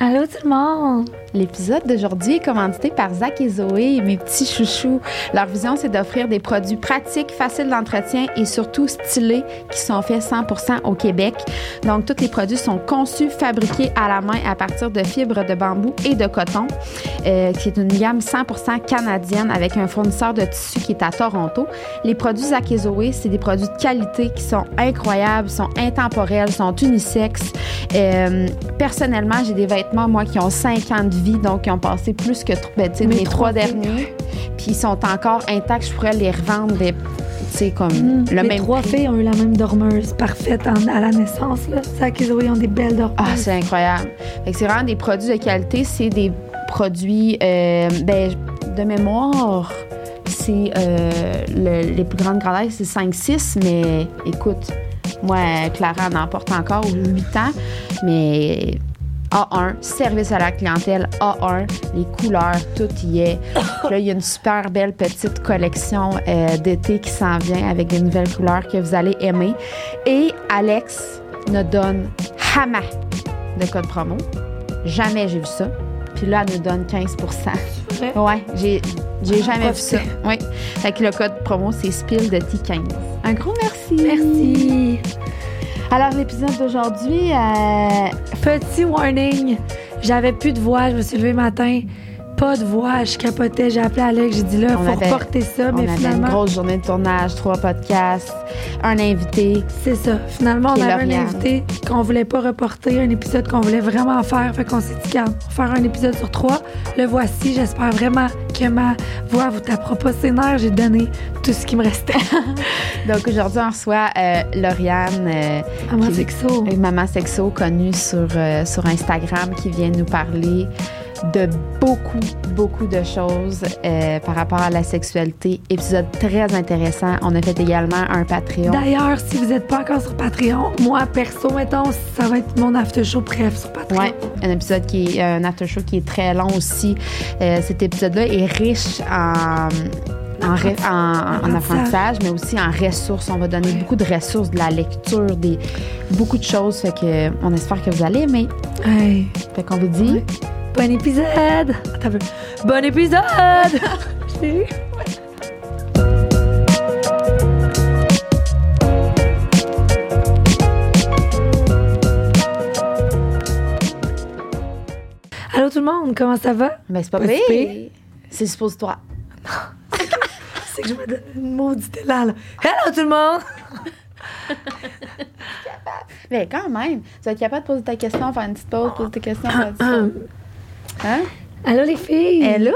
Allô tout le monde! L'épisode d'aujourd'hui est commandité par Zach et Zoé, mes petits chouchous. Leur vision, c'est d'offrir des produits pratiques, faciles d'entretien et surtout stylés qui sont faits 100% au Québec. Donc, tous les produits sont conçus, fabriqués à la main à partir de fibres de bambou et de coton, euh, qui est une gamme 100% canadienne avec un fournisseur de tissu qui est à Toronto. Les produits Zach et Zoé, c'est des produits de qualité qui sont incroyables, sont intemporels, sont unisexes. Euh, personnellement, j'ai des vêtements, moi, qui ont 5 ans de vie, donc qui ont passé plus que ben, Mes mes trois trois derniers. Puis ils sont encore intacts. Je pourrais les revendre des, sais, comme le Les même trois prix. filles ont eu la même dormeuse parfaite en- à la naissance. Là. Zach et Zoé ont des belles dormeuses. Ah, c'est incroyable. Fait que c'est vraiment des produits de qualité. C'est des produits, euh, ben, de mémoire, c'est euh, le- les plus grandes grandeurs, c'est 5-6, mais écoute, moi, Clara en emporte encore 8 ans, mais A1, service à la clientèle A1, les couleurs, tout y est. Là, il y a une super belle petite collection euh, d'été qui s'en vient avec des nouvelles couleurs que vous allez aimer. Et Alex nous donne Hama de code promo. Jamais j'ai vu ça. Puis là, elle nous donne 15 vrai? Ouais, j'ai, j'ai jamais vu ça. Oui. Fait que le code promo, c'est SPIL de T15. Un gros merci. Merci. Alors, l'épisode d'aujourd'hui, euh, Petit warning. J'avais plus de voix. Je me suis levée matin. Pas de voix. Je capotais. J'ai appelé Alex. J'ai dit là, On faut avait- reporter ça. on mais avait une finalement, grosse journée de tournage, trois podcasts, un invité. c'est ça. Finalement, on avait un invité qu'on voulait pas reporter, un épisode qu'on voulait vraiment faire. Fait qu'on s'est dit, va faire un épisode sur trois. Le voici. J'espère vraiment que ma voix vous tapera pas ses nerfs. J'ai donné tout ce qui me restait. Donc, aujourd'hui, on reçoit euh, Lauriane, euh, Qui- sexo. maman sexo connue sur, euh, sur Instagram, qui vient nous parler de beaucoup, beaucoup de choses euh, par rapport à la sexualité. Épisode très intéressant. On a fait également un Patreon. D'ailleurs, si vous n'êtes pas encore sur Patreon, moi, perso, mettons, ça va être mon after show, bref, sur Patreon. Ouais, un épisode qui est un after show qui est très long aussi. Euh, cet épisode-là est riche en en, en- en- en apprentissage, mais aussi en ressources. On va donner beaucoup de ressources, de la lecture, des beaucoup de choses. Fait que on espère que vous allez aimer. Hey, Fait qu'on vous dit Ouais. Bon épisode! Attends un peu. Bon épisode! Je l'ai eu. Allô tout le monde, comment ça va? mais c'est pas Pas pire. C'est suppositoire. C'est que je me donne une maudite élan, là. Hello tout le monde! Mais quand même, tu vas être capable de poser ta question, faire une petite pause, poser ta question, faire. Hein? Allô les filles! Hello!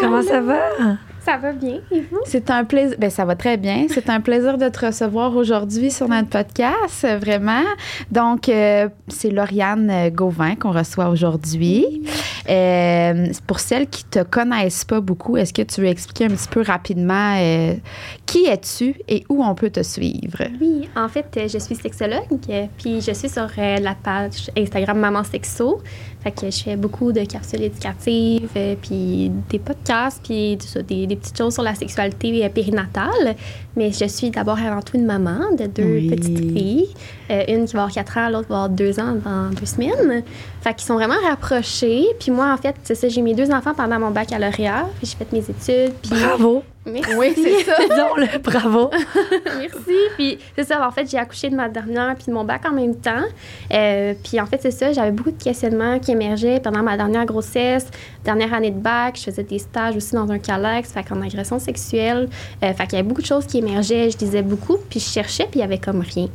Comment ça va? Ça va bien, et vous? C'est un plaisir. Ben, ça va très bien. C'est un plaisir de te recevoir aujourd'hui sur notre podcast, vraiment. Donc, euh, c'est Lauriane euh, Gauvin qu'on reçoit aujourd'hui. Euh, pour celles qui te connaissent pas beaucoup, est-ce que tu veux expliquer un petit peu rapidement euh, qui es-tu et où on peut te suivre? Oui, en fait, je suis sexologue, puis je suis sur la page Instagram Maman Sexo. Fait que je fais beaucoup de capsules éducatives, euh, puis des podcasts, puis tout ça, des, des petites choses sur la sexualité euh, périnatale. Mais je suis d'abord et avant tout une maman de deux Oui. petites filles. Euh, une qui va avoir 4 ans, l'autre va avoir 2 ans dans deux semaines. Fait qu'ils sont vraiment rapprochés. Puis moi, en fait, c'est ça, j'ai mes deux enfants pendant mon baccalauréat. Puis j'ai fait mes études. Puis... Bravo! Merci. Oui, c'est ça. Disons-le, bravo! Merci. Puis c'est ça, en fait, j'ai accouché de ma dernière puis de mon bac en même temps. Euh, puis en fait, c'est ça, j'avais beaucoup de questionnements qui émergeaient pendant ma dernière grossesse, dernière année de bac. Je faisais des stages aussi dans un calex, fait qu'en agression sexuelle. Euh, fait qu'il y avait beaucoup de choses qui émergeaient. Je disais beaucoup, puis je cherchais, puis il y avait comme rien.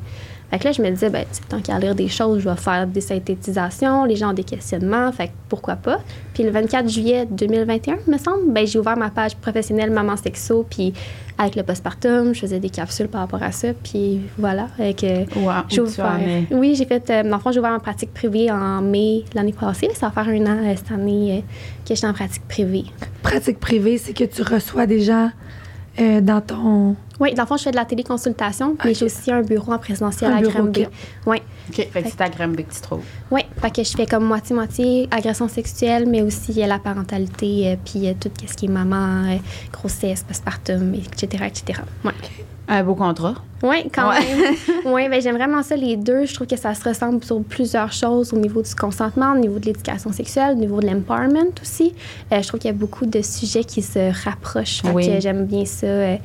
Fait que là, je me disais, ben, tant qu'à lire des choses, je vais faire des synthétisations, les gens ont des questionnements, fait que pourquoi pas. Puis le 24 juillet 2021, me semble, ben, j'ai ouvert ma page professionnelle Maman Sexo, puis avec le postpartum, je faisais des capsules par rapport à ça, puis voilà. Avec, euh, Wow, j'ai en ouvert-? Oui, j'ai fait, euh, dans le fond, j'ai ouvert ma pratique privée en mai l'année passée. Ça va faire un an euh, cette année euh, que j'étais en pratique privée. Pratique privée, c'est que tu reçois des gens euh, dans ton. Oui, dans le fond, je fais de la téléconsultation, mais j'ai aussi un bureau en présentiel Un à Granby. ok. Oui, OK. Fait que c'est à Granby que tu trouves. oui. Fait que je fais comme moitié-moitié agression sexuelle, mais aussi euh, la parentalité, euh, puis euh, tout ce qui est maman, euh, grossesse, postpartum, etc., etc. Ouais. Un beau contrat. Oui, quand Ouais. même. Oui, ben, j'aime vraiment ça, les deux. Je trouve que ça se ressemble sur plusieurs choses au niveau du consentement, au niveau de l'éducation sexuelle, au niveau de l'empowerment aussi. Euh, je trouve qu'il y a beaucoup de sujets qui se rapprochent. Oui. j'aime bien ça. euh,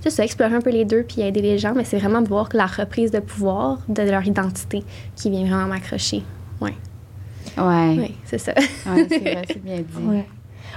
c'est ça, explorer un peu les deux puis aider les gens, mais c'est vraiment de voir que la reprise de pouvoir de leur identité qui vient vraiment m'accrocher. Oui, Ouais. oui, c'est ça. Ouais, c'est vrai, c'est bien dit. Ouais.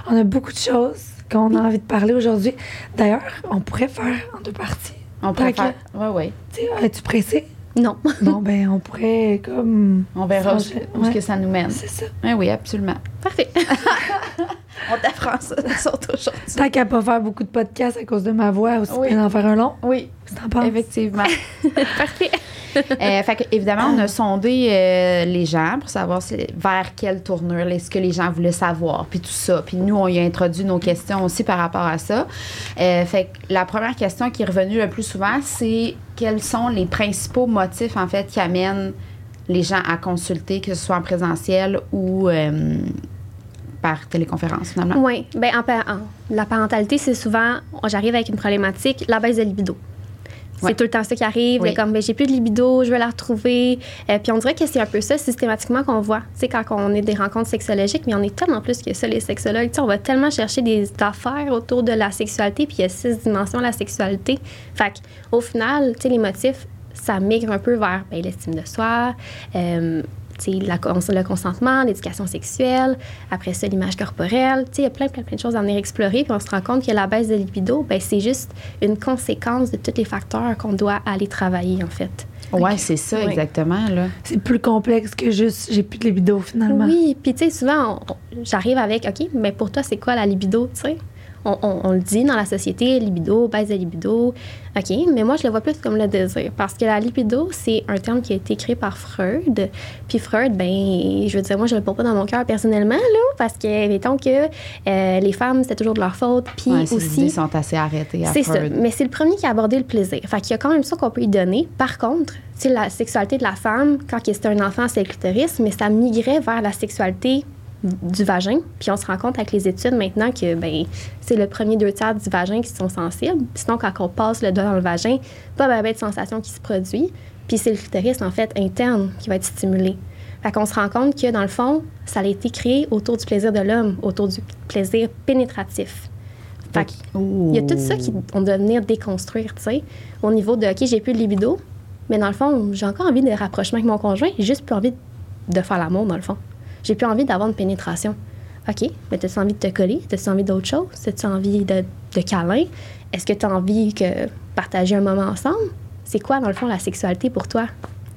On a beaucoup de choses qu'on a envie de parler aujourd'hui. D'ailleurs, on pourrait faire en deux parties. On Fait préfère. Ouais, ouais. Tu sais, Es-tu pressé? non. bon, ben, on pourrait comme. On verra où, Ouais. que ça nous mène. C'est ça. Oui, oui, absolument. Parfait. On t'apprend ça, surtout aujourd'hui. Tant qu'à pas faire beaucoup de podcasts à cause de ma voix, aussi Oui. bien d'en faire un long. Oui, penses? effectivement. Parfait. Euh, fait que, évidemment, on a sondé euh, les gens pour savoir si- vers quelle tournure, est ce que les gens voulaient savoir, puis tout ça. Puis nous, on y a introduit nos questions aussi par rapport à ça. Euh, fait que la première question qui est revenue le plus souvent, c'est quels sont les principaux motifs, en fait, qui amènent les gens à consulter, que ce soit en présentiel ou euh, par téléconférence, finalement? Oui, ben en, pa- en- la parentalité, c'est souvent, j'arrive avec une problématique, la baisse de libido. C'est Ouais. tout le temps ça qui arrive. Oui. Comme, ben, j'ai plus de libido, je veux la retrouver. Euh, puis on dirait que c'est un peu ça systématiquement qu'on voit. Tu sais, quand on est des rencontres sexologiques, mais on est tellement plus que ça, les sexologues. Tu sais, on va tellement chercher des affaires autour de la sexualité, puis il y a six dimensions de la sexualité. Fait au final, tu sais, les motifs, ça migre un peu vers ben, l'estime de soi, euh, tu sais, la le consentement, l'éducation sexuelle, après ça, l'image corporelle. Tu sais, il y a plein, plein, plein de choses à venir explorer. Puis on se rend compte que la baisse de libido, ben, c'est juste une conséquence de tous les facteurs qu'on doit aller travailler, en fait. Ouais, c'est ça, Oui. exactement, là. C'est plus complexe que juste j'ai plus de libido finalement. Oui, puis tu sais, souvent, on- on- j'arrive avec, OK, mais pour toi, c'est quoi la libido, tu sais? On, on- on le dit dans la société, libido, baisse de libido. OK, mais moi, je le vois plus comme le désir. Parce que la libido, c'est un terme qui a été créé par Freud. Puis Freud, ben, je veux dire, moi, je le porte pas dans mon cœur personnellement, là, parce que, mettons que euh, les femmes, c'était toujours de leur faute. Puis Ouais, aussi. sont assez arrêtées à C'est ça. Mais c'est le premier qui a abordé le plaisir. Fait qu'il y a quand même ça qu'on peut y donner. Par contre, la sexualité de la femme, quand c'était un enfant, c'est le clitoris, mais ça migrait vers la sexualité du vagin. Puis on se rend compte avec les études maintenant que ben, c'est le premier deux tiers du vagin qui sont sensibles. Sinon, quand on passe le doigt dans le vagin, pas ben, ben de sensation qui se produit. Puis c'est le clitoris, en fait, interne qui va être stimulé. Fait qu'on se rend compte que, dans le fond, ça a été créé autour du plaisir de l'homme, autour du plaisir pénétratif. Fait il y a tout ça qui on doit venir déconstruire, tu sais, au niveau de OK, j'ai plus de libido, mais dans le fond, j'ai encore envie de rapprochement avec mon conjoint, j'ai juste plus envie de faire l'amour, dans le fond. J'ai plus envie d'avoir une pénétration. OK, mais as-tu envie de te coller? As-tu envie d'autre chose? As-tu envie de, de câlin? Est-ce que tu as envie que partager un moment ensemble? C'est quoi, dans le fond, la sexualité pour toi?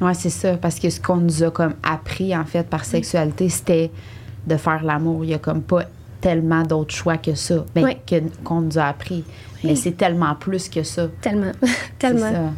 Ouais, c'est ça. Parce que ce qu'on nous a comme appris, en fait, par sexualité, c'était de faire l'amour. Il y a comme pas tellement d'autres choix que ça. Ben, Oui. qu'on nous a appris. Mais c'est tellement plus que ça. Tellement. Tellement.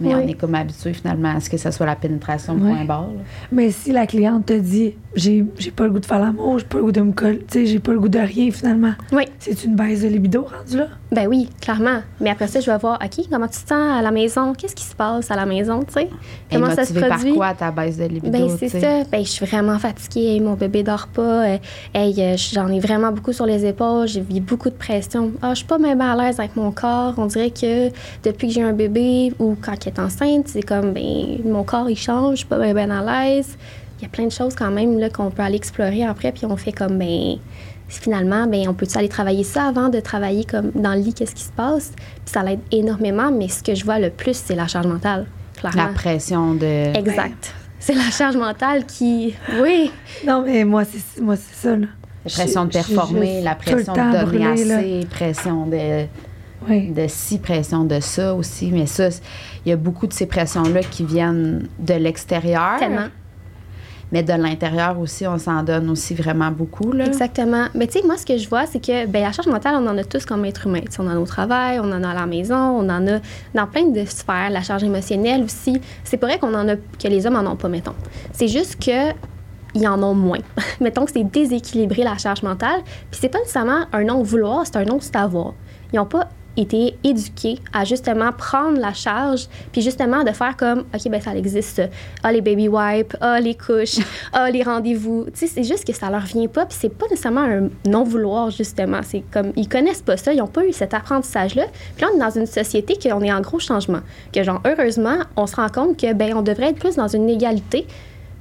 Mais Oui. on est comme habitué finalement à ce que ça soit la pénétration point barre. là. Mais si la cliente te dit j'ai j'ai pas le goût de faire l'amour, j'ai pas le goût de me coller, tu sais, j'ai pas le goût de rien finalement, Oui. c'est une baisse de libido rendu là? Ben oui, clairement. Mais après ça, je vais voir, OK, comment tu te sens à la maison? Qu'est-ce qui se passe à la maison, tu sais? Et Comment ça se motivé par produit? quoi ta baisse de libido? Ben, c'est ça. Ben, je suis vraiment fatiguée. Mon bébé dort pas. Euh, hey, euh, j'en ai vraiment beaucoup sur les épaules. J'ai beaucoup de pression. Ah, je suis pas même à l'aise avec mon corps. On dirait que depuis que j'ai un bébé ou quand est enceinte, c'est comme, ben, mon corps, il change. Je suis pas bien ben à l'aise. Il y a plein de choses quand même là, qu'on peut aller explorer après. Puis on fait comme, ben, finalement, ben, on peut-tu aller travailler ça avant de travailler comme dans le lit, qu'est-ce qui se passe? Puis ça l'aide énormément. Mais ce que je vois le plus, c'est la charge mentale. Clairement. La pression de. Exact. C'est la charge mentale qui. Oui. Non, mais moi, c'est moi c'est ça, là. La pression de performer, la pression de donner brûlée, là. assez, pression de, Oui. de ci, pression de ça aussi. Mais ça, c'est- il y a beaucoup de ces pressions-là qui viennent de l'extérieur. Tellement. Mais de l'intérieur aussi, on s'en donne aussi vraiment beaucoup. Là. Exactement. Mais tu sais, moi, ce que je vois, c'est que ben, la charge mentale, on en a tous comme être humain. On en a au travail, on en a à la maison, on en a dans plein de sphères. La charge émotionnelle aussi. C'est pas vrai qu'on en a, que les hommes en ont pas, mettons. C'est juste que ils en ont moins. mettons que c'est déséquilibré la charge mentale. Puis c'est pas nécessairement un non vouloir, c'est un non savoir. Ils ont pas été éduqués à justement prendre la charge, puis justement de faire comme, OK, ben ça existe ça. Ah, les baby wipes, ah, les couches, ah, les rendez-vous. Tu sais, c'est juste que ça leur vient pas, puis c'est pas nécessairement un non-vouloir, justement. C'est comme, ils connaissent pas ça, ils ont pas eu cet apprentissage-là. Puis là, on est dans une société qu'on est en gros changement. Que, genre, heureusement, on se rend compte que, ben on devrait être plus dans une égalité.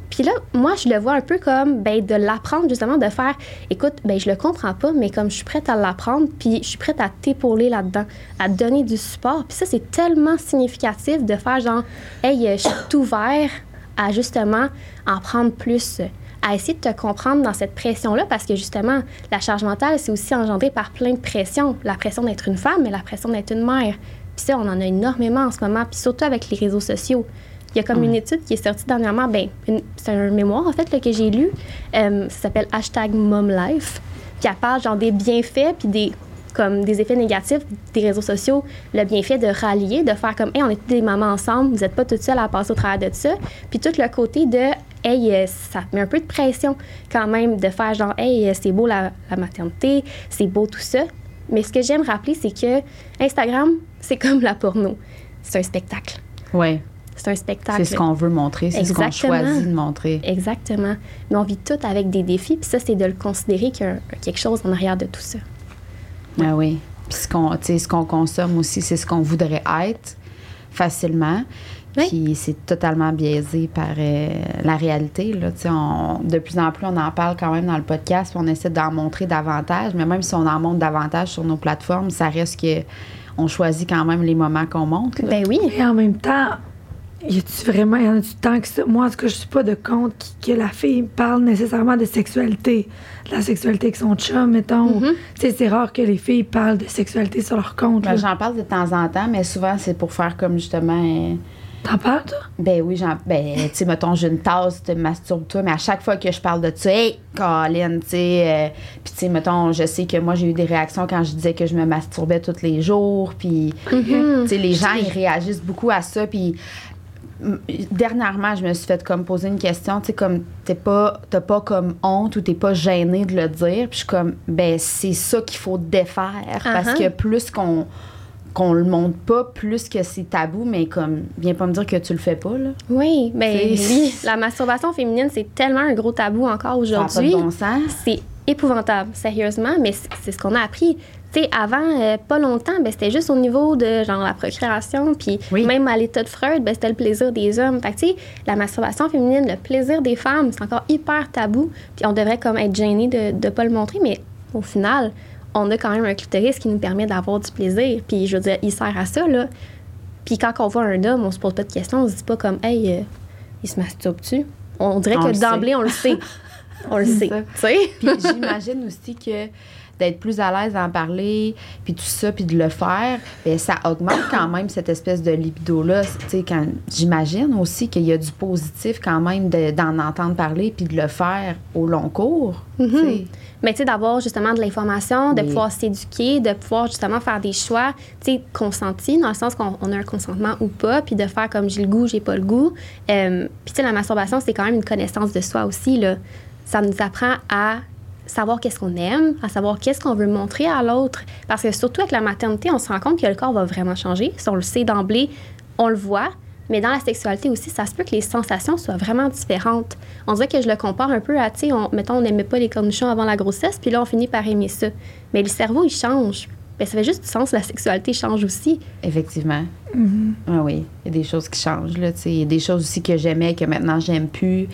Puis là, moi, je le vois un peu comme ben, de l'apprendre, justement, de faire écoute, ben, je le comprends pas, mais comme je suis prête à l'apprendre, puis je suis prête à t'épauler là-dedans, à te donner du support. Puis ça, c'est tellement significatif de faire genre, hey, je suis ouvert à justement en prendre plus, à essayer de te comprendre dans cette pression-là, parce que justement, la charge mentale, c'est aussi engendré par plein de pressions. La pression d'être une femme, mais la pression d'être une mère. Puis ça, on en a énormément en ce moment, puis surtout avec les réseaux sociaux. Il y a comme une étude qui est sortie dernièrement, ben, c'est un mémoire en fait là, que j'ai lu, euh, ça s'appelle hashtag MomLife, qui parle genre des bienfaits puis des comme des effets négatifs des réseaux sociaux, le bienfait de rallier, de faire comme, hey, on est des mamans ensemble, vous n'êtes pas toutes seules à passer au travers de ça. Puis tout le côté de, hey, euh, ça met un peu de pression quand même de faire genre, hey, euh, c'est beau la, la maternité, c'est beau tout ça. Mais ce que j'aime rappeler, c'est que Instagram, c'est comme la porno. C'est un spectacle. Ouais. C'est un spectacle. C'est ce qu'on veut montrer, c'est ce qu'on choisit de montrer. Exactement. Mais on vit tout avec des défis, puis ça, c'est de le considérer qu'il y a quelque chose en arrière de tout ça. Ah oui. Puis ce qu'on, ce qu'on consomme aussi, c'est ce qu'on voudrait être facilement. Puis c'est totalement biaisé par euh, la réalité. Là. On, de plus en plus, on en parle quand même dans le podcast, puis on essaie d'en montrer davantage. Mais même si on en montre davantage sur nos plateformes, ça reste que on choisit quand même les moments qu'on montre. Ben oui. Et en même temps, y a-tu vraiment, y en a du temps que ça? Moi, en tout cas, je suis pas de compte que la fille parle nécessairement de sexualité. De la sexualité avec son chum, mettons. Tu sais, c'est rare que les filles parlent de sexualité sur leur compte. Ben, j'en parle de temps en temps, mais souvent, c'est pour faire comme justement. euh, T'en parles, toi? Ben oui, j'en. Ben, tu sais, mettons, j'ai une tasse, te masturbe-toi, mais à chaque fois que je parle de ça, hey, Colin, tu sais. euh, puis, tu sais, mettons, je sais que moi, j'ai eu des réactions quand je disais que je me masturbais tous les jours, puis, Mm-hmm. tu sais, les gens, ils réagissent beaucoup à ça, puis. Dernièrement, je me suis fait comme poser une question, tu sais, comme t'es pas, t'as pas comme honte ou t'es pas gêné de le dire. Puis je suis comme, ben c'est ça qu'il faut défaire. Parce Uh-huh. que plus qu'on qu'on le montre pas, plus que c'est tabou, mais comme, viens pas me dire que tu le fais pas, là. Oui, ben oui. La masturbation féminine, c'est tellement un gros tabou encore aujourd'hui. de bon sens. C'est épouvantable, sérieusement, mais c'est ce qu'on a appris. Tu sais, avant, euh, pas longtemps, ben, c'était juste au niveau de genre la procréation, puis Oui. même à l'état de Freud, ben, c'était le plaisir des hommes. Fait que, tu sais, la masturbation féminine, le plaisir des femmes, c'est encore hyper tabou, puis on devrait comme être gêné de ne pas le montrer, mais au final, on a quand même un clitoris qui nous permet d'avoir du plaisir, puis je veux dire, il sert à ça, là. Puis quand on voit un homme, on se pose pas de questions, on se dit pas comme, hey, euh, il se masturbe-tu? On dirait On que d'emblée, on le sait. on le sait, tu sais. Puis j'imagine aussi que d'être plus à l'aise d'en parler, puis tout ça, puis de le faire, ben ça augmente quand même cette espèce de libido-là. J'imagine aussi qu'il y a du positif quand même de- d'en entendre parler, puis de le faire au long cours. sais. Mais tu sais, d'avoir justement de l'information, de Oui. pouvoir s'éduquer, de pouvoir justement faire des choix, tu sais, consentis, dans le sens qu'on on a un consentement ou pas, puis de faire comme j'ai le goût, j'ai pas le goût. Euh, puis tu sais, la masturbation, c'est quand même une connaissance de soi aussi, là. Ça nous apprend à savoir qu'est-ce qu'on aime, à savoir qu'est-ce qu'on veut montrer à l'autre. Parce que surtout avec la maternité, on se rend compte que le corps va vraiment changer. Si on le sait d'emblée, on le voit. Mais dans la sexualité aussi, ça se peut que les sensations soient vraiment différentes. On dirait que je le compare un peu à, tu sais, on- mettons, on n'aimait pas les cornichons avant la grossesse, puis là, on finit par aimer ça. Mais le cerveau, il change. Ben, ça fait juste du sens, la sexualité change aussi. Effectivement. Ah oui, il y a des choses qui changent. Là, il y a des choses aussi que j'aimais que maintenant j'aime plus.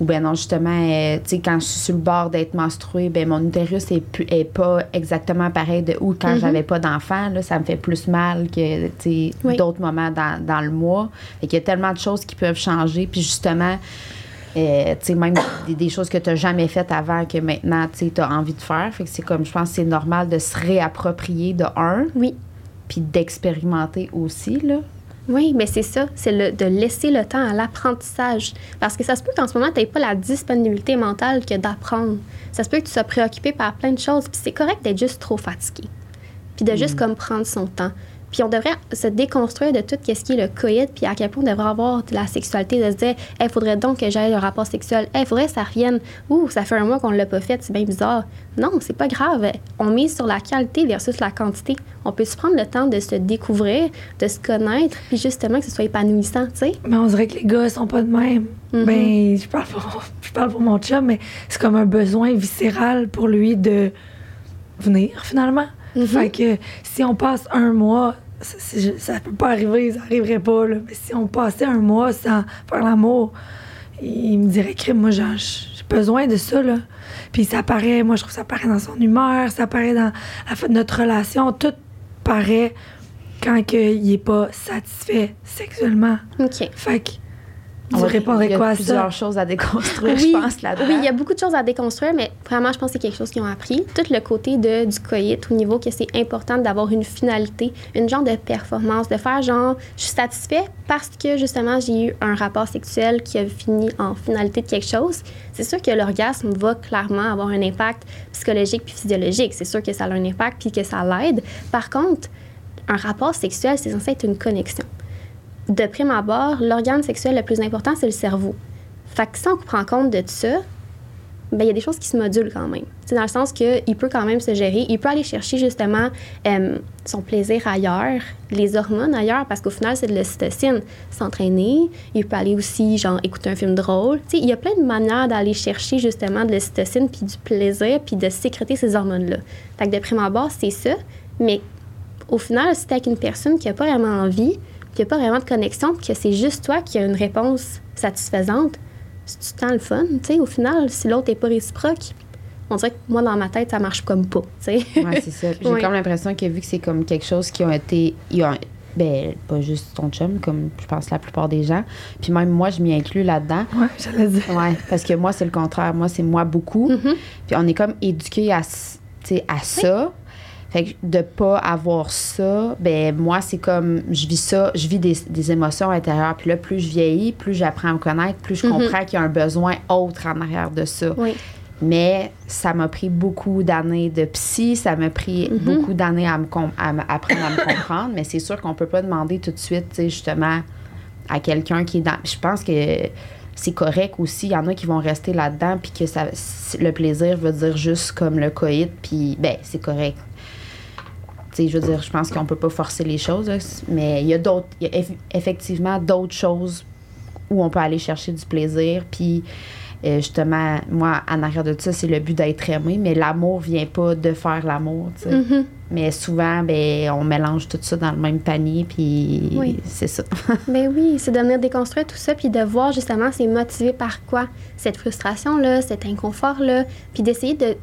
Ou ben non, justement, euh, tu sais, quand je suis sur le bord d'être menstruée, ben mon utérus est, plus- est pas exactement pareil de où quand j'avais pas d'enfant. Là, ça me fait plus mal que Oui. d'autres moments dans, dans le mois. Fait qu'il y a tellement de choses qui peuvent changer. Puis justement, euh, tu sais, même des, des choses que tu n'as jamais faites avant que maintenant, tu as envie de faire. Fait que c'est comme, je pense que c'est normal de se réapproprier de un, Oui. puis d'expérimenter aussi, là. Oui, mais c'est ça, c'est le, de laisser le temps à l'apprentissage. Parce que ça se peut qu'en ce moment, tu n'aies pas la disponibilité mentale que d'apprendre. Ça se peut que tu sois préoccupé par plein de choses, puis c'est correct d'être juste trop fatigué. Puis de juste comme prendre son temps. Puis on devrait se déconstruire de tout ce qui est le coït, puis à quel point on devrait avoir de la sexualité, de se dire, il faudrait donc que j'aille un rapport sexuel. Il faudrait que ça revienne. Ouh, ça fait un mois qu'on ne l'a pas fait, c'est bien bizarre. Non, c'est pas grave. On mise sur la qualité versus la quantité. On peut se prendre le temps de se découvrir, de se connaître, puis justement que ce soit épanouissant, tu sais. Mais on dirait que les gars sont pas de même. Mhm. Ben, je parle, pour, je parle pour mon chum, mais c'est comme un besoin viscéral pour lui de venir, finalement. Mhm. Fait que si on passe un mois, ça, ça peut pas arriver, ça arriverait pas, là. Mais si on passait un mois sans faire l'amour, il me dirait, crime, moi, j'ai besoin de ça, là. Puis ça paraît, moi, je trouve que ça paraît dans son humeur, ça paraît dans la notre relation, tout paraît quand que il est pas satisfait sexuellement. OK. Fait que, On tu va- répondrais il y a quoi à plusieurs ça? choses à déconstruire, Oui, je pense, là-dedans. Oui, il y a beaucoup de choses à déconstruire, mais vraiment, je pense que c'est quelque chose qu'ils ont appris. Tout le côté de, du coït, au niveau que c'est important d'avoir une finalité, une genre de performance, de faire genre, je suis satisfait parce que justement, j'ai eu un rapport sexuel qui a fini en finalité de quelque chose. C'est sûr que l'orgasme va clairement avoir un impact psychologique puis physiologique. C'est sûr que ça a un impact puis que ça l'aide. Par contre, un rapport sexuel, c'est censé être une connexion de prime abord, l'organe sexuel le plus important, c'est le cerveau. Fait que si on prend compte de ça, ben, il y a des choses qui se modulent quand même. C'est dans le sens qu'il peut quand même se gérer. Il peut aller chercher justement euh, son plaisir ailleurs, les hormones ailleurs, parce qu'au final, c'est de l'ocytocine. S'entraîner. Il peut aller aussi, genre, écouter un film drôle. Il y a plein de manières d'aller chercher justement de l'ocytocine, puis du plaisir, puis de sécréter ces hormones-là. Fait que de prime abord, c'est ça. Mais au final, si t'es avec une personne qui n'a pas vraiment envie, qui n'a pas vraiment de connexion, puis que c'est juste toi qui as une réponse satisfaisante, c'est du temps le fun, tu sais, au final, si l'autre n'est pas réciproque, on dirait que moi, dans ma tête, ça marche comme pas, tu sais. Ouais, c'est ça. J'ai Oui. comme l'impression que vu que c'est comme quelque chose qui a été. ils ont- ben, pas juste ton chum, comme je pense la plupart des gens. Puis même moi, je m'y inclus là-dedans. Ouais, j'allais dire. Ouais, parce que moi, c'est le contraire. Moi, c'est moi beaucoup. Mhm. Puis on est comme éduqué à, s- tu sais, à ça. Fait que de pas avoir ça, ben moi, c'est comme, je vis ça, je vis des, des émotions intérieures. Puis là, plus je vieillis, plus j'apprends à me connaître, plus je Mhm. comprends qu'il y a un besoin autre en arrière de ça. Oui. Mais ça m'a pris beaucoup d'années de psy, ça m'a pris Mhm. beaucoup d'années à me à apprendre à me comprendre, mais c'est sûr qu'on peut pas demander tout de suite, tu sais, justement, à quelqu'un qui est dans. Je pense que c'est correct aussi. Il y en a qui vont rester là-dedans, puis que ça, le plaisir veut dire juste comme le coït, puis ben, c'est correct. Je veux dire, je pense qu'on peut pas forcer les choses, là, mais il y a d'autres, il y a eff- effectivement d'autres choses où on peut aller chercher du plaisir, puis euh, justement, moi, en arrière de ça, c'est le but d'être aimé, mais l'amour vient pas de faire l'amour. Mhm. Mais souvent, ben, on mélange tout ça dans le même panier, puis Oui. c'est ça. Ben oui, c'est de venir déconstruire tout ça, puis de voir justement c'est motivé par quoi? Cette frustration-là, cet inconfort-là, puis d'essayer de,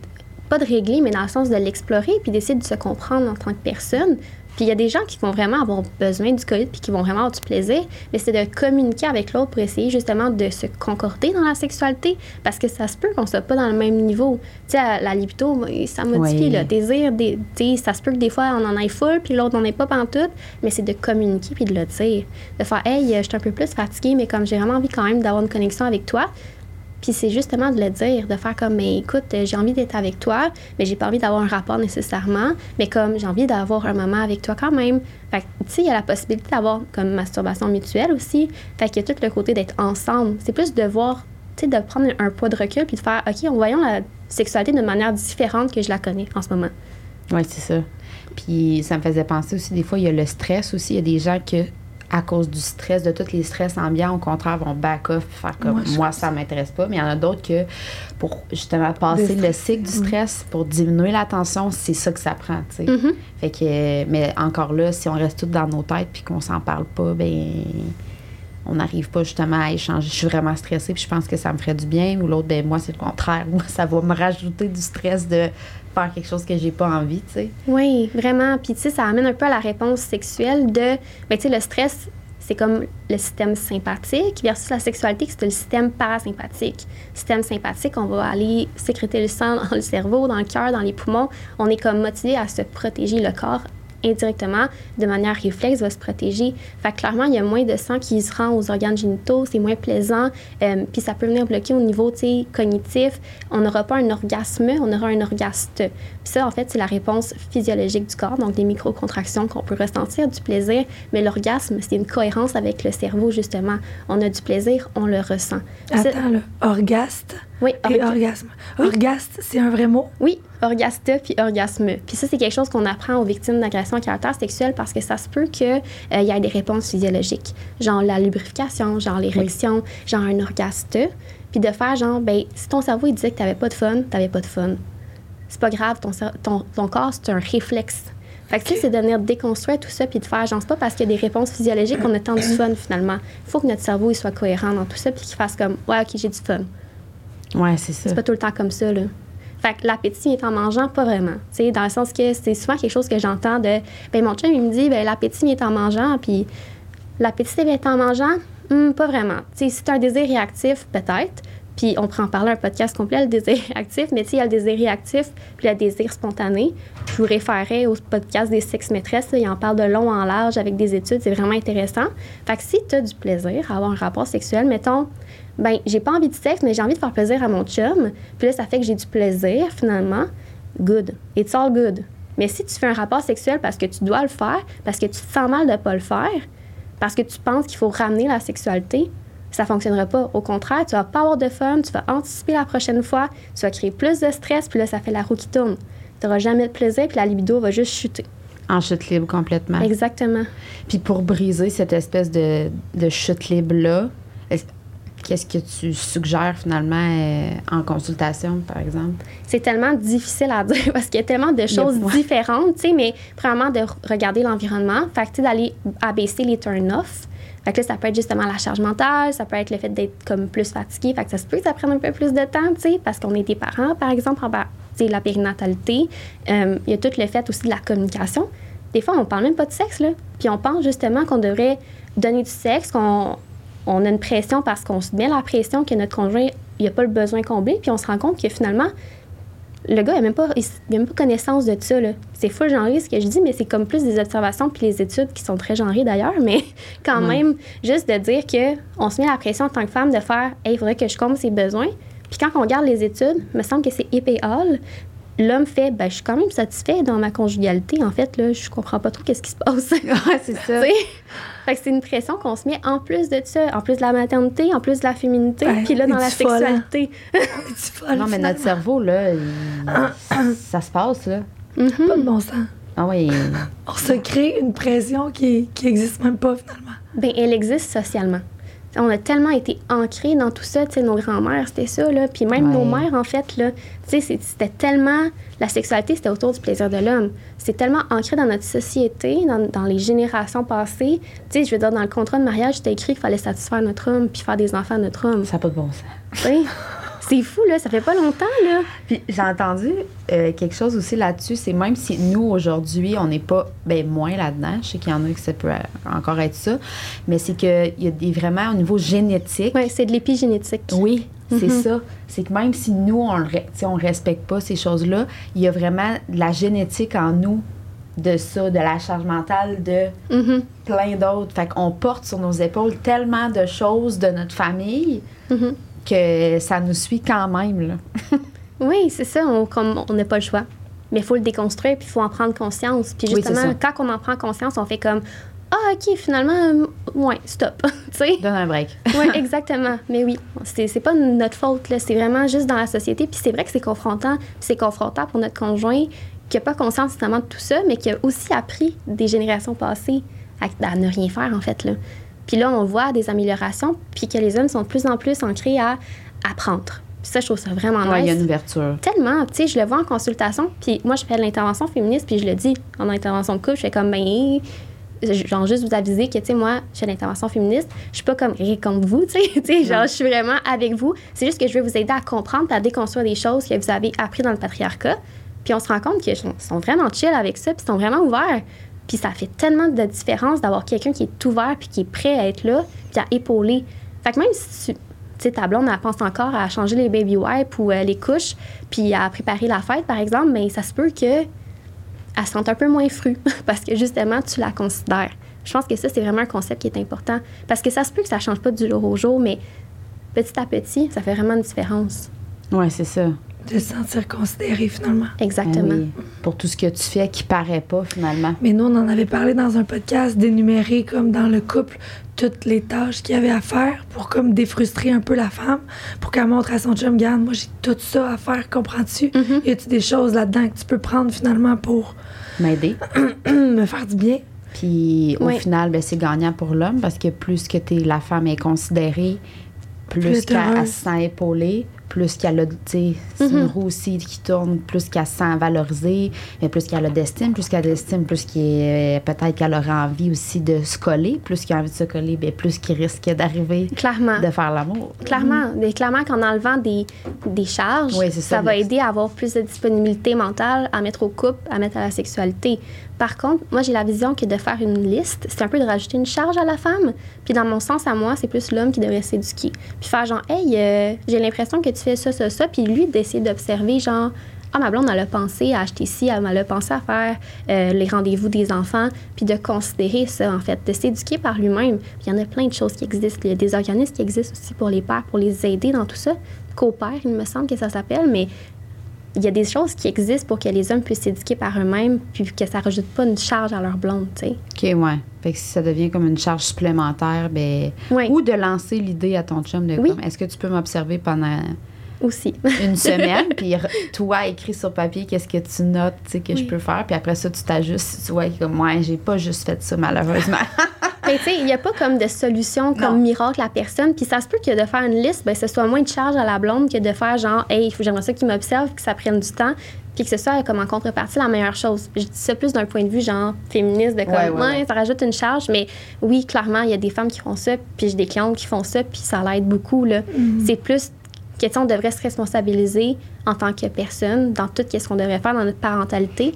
pas de régler, mais dans le sens de l'explorer, puis d'essayer de se comprendre en tant que personne. Puis il y a des gens qui vont vraiment avoir besoin du coït, puis qui vont vraiment avoir du plaisir, mais c'est de communiquer avec l'autre pour essayer justement de se concorder dans la sexualité, parce que ça se peut qu'on soit pas dans le même niveau. Tu sais, la libido, ça modifie, Oui. le désir, des, tu sais, ça se peut que des fois on en ait full, puis l'autre n'en ait pas pantoute, mais c'est de communiquer puis de le dire. De faire, hey, je suis un peu plus fatiguée, mais comme j'ai vraiment envie quand même d'avoir une connexion avec toi. Puis c'est justement de le dire, de faire comme, mais écoute, euh, j'ai envie d'être avec toi, mais j'ai pas envie d'avoir un rapport nécessairement, mais comme j'ai envie d'avoir un moment avec toi quand même. Fait que, tu sais, il y a la possibilité d'avoir comme masturbation mutuelle aussi. Fait qu'il y a tout le côté d'être ensemble. C'est plus de voir, tu sais, de prendre un poids de recul puis de faire, OK, on voyons la sexualité d'une manière différente que je la connais en ce moment. Oui, c'est ça. Puis ça me faisait penser aussi, des fois, il y a le stress aussi. Il y a des gens que, à cause du stress, de tous les stress ambiants, au contraire, vont back off, faire comme Moi, moi, ça m'intéresse pas. Mais il y en a d'autres que, pour justement passer Le cycle du stress, pour diminuer la tension, c'est ça que ça prend, tu sais. Mhm. Fait que, mais encore là, si on reste toutes dans nos têtes puis qu'on s'en parle pas, ben on n'arrive pas justement à échanger. Je suis vraiment stressée puis je pense que ça me ferait du bien. Ou l'autre, ben moi, c'est le contraire. Moi, ça va me rajouter du stress de faire quelque chose que j'ai pas envie, tu sais. Oui, vraiment. Puis, tu sais, ça amène un peu à la réponse sexuelle de. Ben, tu sais, le stress, c'est comme le système sympathique versus la sexualité, c'est le système parasympathique. Système sympathique, on va aller sécréter le sang dans le cerveau, dans le cœur, dans les poumons. On est comme motivé à se protéger le corps indirectement, de manière réflexe, va se protéger. Fait que clairement, il y a moins de sang qui se rend aux organes génitaux, c'est moins plaisant, euh, puis ça peut venir bloquer au niveau cognitif. On n'aura pas un orgasme, on aura un orgaste. Puis ça, en fait, c'est la réponse physiologique du corps, donc des micro-contractions qu'on peut ressentir, du plaisir, mais l'orgasme, c'est une cohérence avec le cerveau, justement. On a du plaisir, on le ressent. Attends, là, orgaste oui, et orgasme. Orgaste, c'est un vrai mot? Oui, orgaste puis orgasme. Puis ça, c'est quelque chose qu'on apprend aux victimes d'agression à caractère sexuel parce que ça se peut qu'il euh, y ait des réponses physiologiques, genre la lubrification, genre l'érection, genre un orgaste. Puis de faire genre, ben, si ton cerveau il disait que t'avais pas de fun, t'avais pas de fun. C'est pas grave, ton, ton, ton corps, c'est un réflexe. Fait que, tu sais, c'est de venir déconstruire tout ça puis de faire, genre, c'est pas parce qu'il y a des réponses physiologiques qu'on a tant du fun, finalement. Il faut que notre cerveau, il soit cohérent dans tout ça puis qu'il fasse comme, ouais, OK, j'ai du fun. Ouais, c'est ça. C'est pas tout le temps comme ça, là. Fait que l'appétit est en mangeant, pas vraiment. Tu sais, dans le sens que c'est souvent quelque chose que j'entends de. Ben, mon chum, il me dit, ben, l'appétit est en mangeant, puis l'appétit est en mangeant, hum, pas vraiment. Tu sais, si tu un désir réactif, peut-être. Puis on pourrait en parler un podcast complet, le désir réactif, mais tu sais, il y a le désir réactif, puis le désir spontané. Je vous référerais au podcast des sex maîtresses, il en parle de long en large avec des études, c'est vraiment intéressant. Fait que si tu as du plaisir à avoir un rapport sexuel, mettons, ben j'ai pas envie de sexe, mais j'ai envie de faire plaisir à mon chum. Puis là, ça fait que j'ai du plaisir, finalement. Good. It's all good. Mais si tu fais un rapport sexuel parce que tu dois le faire, parce que tu te sens mal de pas le faire, parce que tu penses qu'il faut ramener la sexualité, ça fonctionnera pas. Au contraire, tu vas pas avoir de fun, tu vas anticiper la prochaine fois, tu vas créer plus de stress, puis là, ça fait la roue qui tourne. Tu n'auras jamais de plaisir, puis la libido va juste chuter. En chute libre complètement. Exactement. Puis pour briser cette espèce de, de chute libre-là, Qu'est-ce que tu suggères finalement euh, en consultation, par exemple? C'est tellement difficile à dire parce qu'il y a tellement de choses différentes, tu sais, mais premièrement, de regarder l'environnement. Fait que, d'aller abaisser les turn-off. Fait que ça peut être justement la charge mentale, ça peut être le fait d'être comme plus fatigué. Fait que ça se peut que ça prenne un peu plus de temps, parce qu'on est des parents, par exemple, en la périnatalité. Euh, il y a tout le fait aussi de la communication. Des fois, on parle même pas de sexe, là. Puis on pense justement qu'on devrait donner du sexe, qu'on on a une pression parce qu'on se met la pression que notre conjoint il a pas le besoin comblé, puis on se rend compte que finalement, le gars, il n'a même, pas, même pas connaissance de ça. C'est full genré ce que je dis, mais c'est comme plus des observations puis les études qui sont très genrées d'ailleurs, mais quand même, juste de dire que on se met la pression en tant que femme de faire Hey, il faudrait que je comble ses besoins. Puis quand on regarde les études, il me semble que c'est épéal. L'homme fait ben, je suis quand même satisfait dans ma conjugalité. En fait, là, je comprends pas trop qu'est-ce qui se passe. ouais, c'est ça. Fait que c'est une pression qu'on se met en plus de ça, en plus de la maternité, en plus de la féminité, puis là, dans la sexualité. non, mais notre cerveau, là, ça se passe, là. Mm-hmm. Pas de bon sens. Ah oui. On se crée une pression qui, qui existe même pas, finalement. Bien, elle existe socialement on a tellement été ancrés dans tout ça, tu sais, nos grands-mères, c'était ça, là. Puis même nos mères, en fait, là, tu sais, c'était tellement... La sexualité, c'était autour du plaisir de l'homme. C'est tellement ancré dans notre société, dans, les générations passées. Tu sais, je veux dire, dans le contrat de mariage, c'était écrit qu'il fallait satisfaire notre homme puis faire des enfants à notre homme. Ça n'a pas de bon sens. Oui. C'est fou, là. Ça fait pas longtemps, là. Puis j'ai entendu euh, quelque chose aussi là-dessus. C'est même si nous, aujourd'hui, on n'est pas ben, moins là-dedans, je sais qu'il y en a que ça peut encore être ça, mais c'est qu'il y a des, vraiment au niveau génétique. Oui, c'est de l'épigénétique. Oui, c'est mm-hmm. ça. C'est que même si nous, on ne respecte pas ces choses-là, il y a vraiment de la génétique en nous de ça, de la charge mentale, de mm-hmm. plein d'autres. Fait qu'on porte sur nos épaules tellement de choses de notre famille mm-hmm que ça nous suit quand même. Là. oui, c'est ça. On n'a pas le choix. Mais il faut le déconstruire, puis il faut en prendre conscience. Puis justement, quand on en prend conscience, on fait comme Ah, OK, finalement, ouais, stop. Donne un break. oui, exactement. Mais oui, c'est pas notre faute. C'est vraiment juste dans la société. Puis c'est vrai que c'est confrontant. c'est confrontant pour notre conjoint qui n'a pas conscience justement de tout ça, mais qui a aussi appris des générations passées à, à ne rien faire, en fait. Là. Puis là, on voit des améliorations, puis que les hommes sont de plus en plus ancrés à apprendre. Puis ça, je trouve ça vraiment nice. il y a une ouverture. Tellement. Tu sais, je le vois en consultation, puis moi, je fais de l'intervention féministe, puis je le dis en intervention de couple, je fais comme, ben, genre juste vous aviser que, tu sais, moi, je fais de l'intervention féministe, je suis pas comme comme vous, tu sais, genre, je suis vraiment avec vous. C'est juste que je veux vous aider à comprendre, à déconstruire des choses que vous avez appris dans le patriarcat. Puis on se rend compte qu'ils sont vraiment chill avec ça, puis ils sont vraiment ouverts. Puis ça fait tellement de différence d'avoir quelqu'un qui est ouvert puis qui est prêt à être là puis à épauler. Fait que même si tu sais, ta blonde, elle pense encore à changer les baby wipes ou euh, les couches, puis à préparer la fête, par exemple, mais ça se peut que elle se sente un peu moins frue parce que justement, tu la considères. Je pense que ça, c'est vraiment un concept qui est important. Parce que ça se peut que ça change pas du jour au jour, mais petit à petit, ça fait vraiment une différence. Oui, c'est ça. De se sentir considéré finalement. Exactement. Oui. Pour tout ce que tu fais qui paraît pas finalement. Mais nous, on en avait parlé dans un podcast d'énumérer comme dans le couple toutes les tâches qu'il y avait à faire pour comme défrustrer un peu la femme, pour qu'elle montre à son chum, regarde, moi j'ai tout ça à faire, comprends-tu? Mhm. Y a-tu des choses là-dedans que tu peux prendre finalement pour M'aider? me faire du bien? Puis au Oui. final, ben, c'est gagnant pour l'homme parce que plus que t'es, la femme est considérée, plus, Plus qu'elle se sent épaulée, plus qu'elle a, tu sais, c'est une Mhm. roue aussi qui tourne, plus qu'elle se sent valorisée, mais plus qu'elle a d'estime, plus qu'elle a d'estime, plus qu'il est- peut-être qu'elle aura envie aussi de se coller, plus qu'elle a envie de se coller, ben, plus qu'il risque d'arriver Clairement. de faire l'amour. Clairement, mais clairement qu'en enlevant des, des charges, Oui, ça, ça va aider à avoir plus de disponibilité mentale à mettre au couple, à mettre à la sexualité. Par contre, moi, j'ai la vision que de faire une liste, c'est un peu de rajouter une charge à la femme. Puis dans mon sens à moi, c'est plus l'homme qui devrait s'éduquer. Puis faire genre, hey, euh, j'ai l'impression que tu fais ça, ça, ça. Puis lui, d'essayer d'observer, genre, ah, ma blonde, elle a pensé à acheter ci, elle a pensé à faire euh, les rendez-vous des enfants, puis de considérer ça, en fait, de s'éduquer par lui-même. Puis il y en a plein de choses qui existent. Il y a des organismes qui existent aussi pour les pères, pour les aider dans tout ça. Copère, il me semble que ça s'appelle, mais il y a des choses qui existent pour que les hommes puissent s'éduquer par eux-mêmes, puis que ça rajoute pas une charge à leur blonde, tu sais. OK, ouais. Fait que si ça devient comme une charge supplémentaire, ben. Oui. Ou de lancer l'idée à ton chum de Oui. est-ce que tu peux m'observer pendant Aussi. une semaine, puis toi, écris sur papier qu'est-ce que tu notes, tu sais, que je peux faire, puis après ça, tu t'ajustes, si tu vois comme, ouais, j'ai pas juste fait ça, malheureusement. Mais tu sais, il n'y a pas comme de solution comme Non. miracle à personne. Puis ça se peut que de faire une liste, ben, ce soit moins de charge à la blonde que de faire genre, hey, il faut j'aimerais ça qu'il m'observe, que ça prenne du temps, puis que ce soit comme en contrepartie la meilleure chose. Je dis ça plus d'un point de vue genre féministe, de comme, Ouais, ouais, ouais. ça rajoute une charge, mais oui, clairement, il y a des femmes qui font ça, puis j'ai des clientes qui font ça, puis ça l'aide beaucoup. là. C'est plus question, on devrait se responsabiliser en tant que personne dans tout ce qu'on devrait faire dans notre parentalité,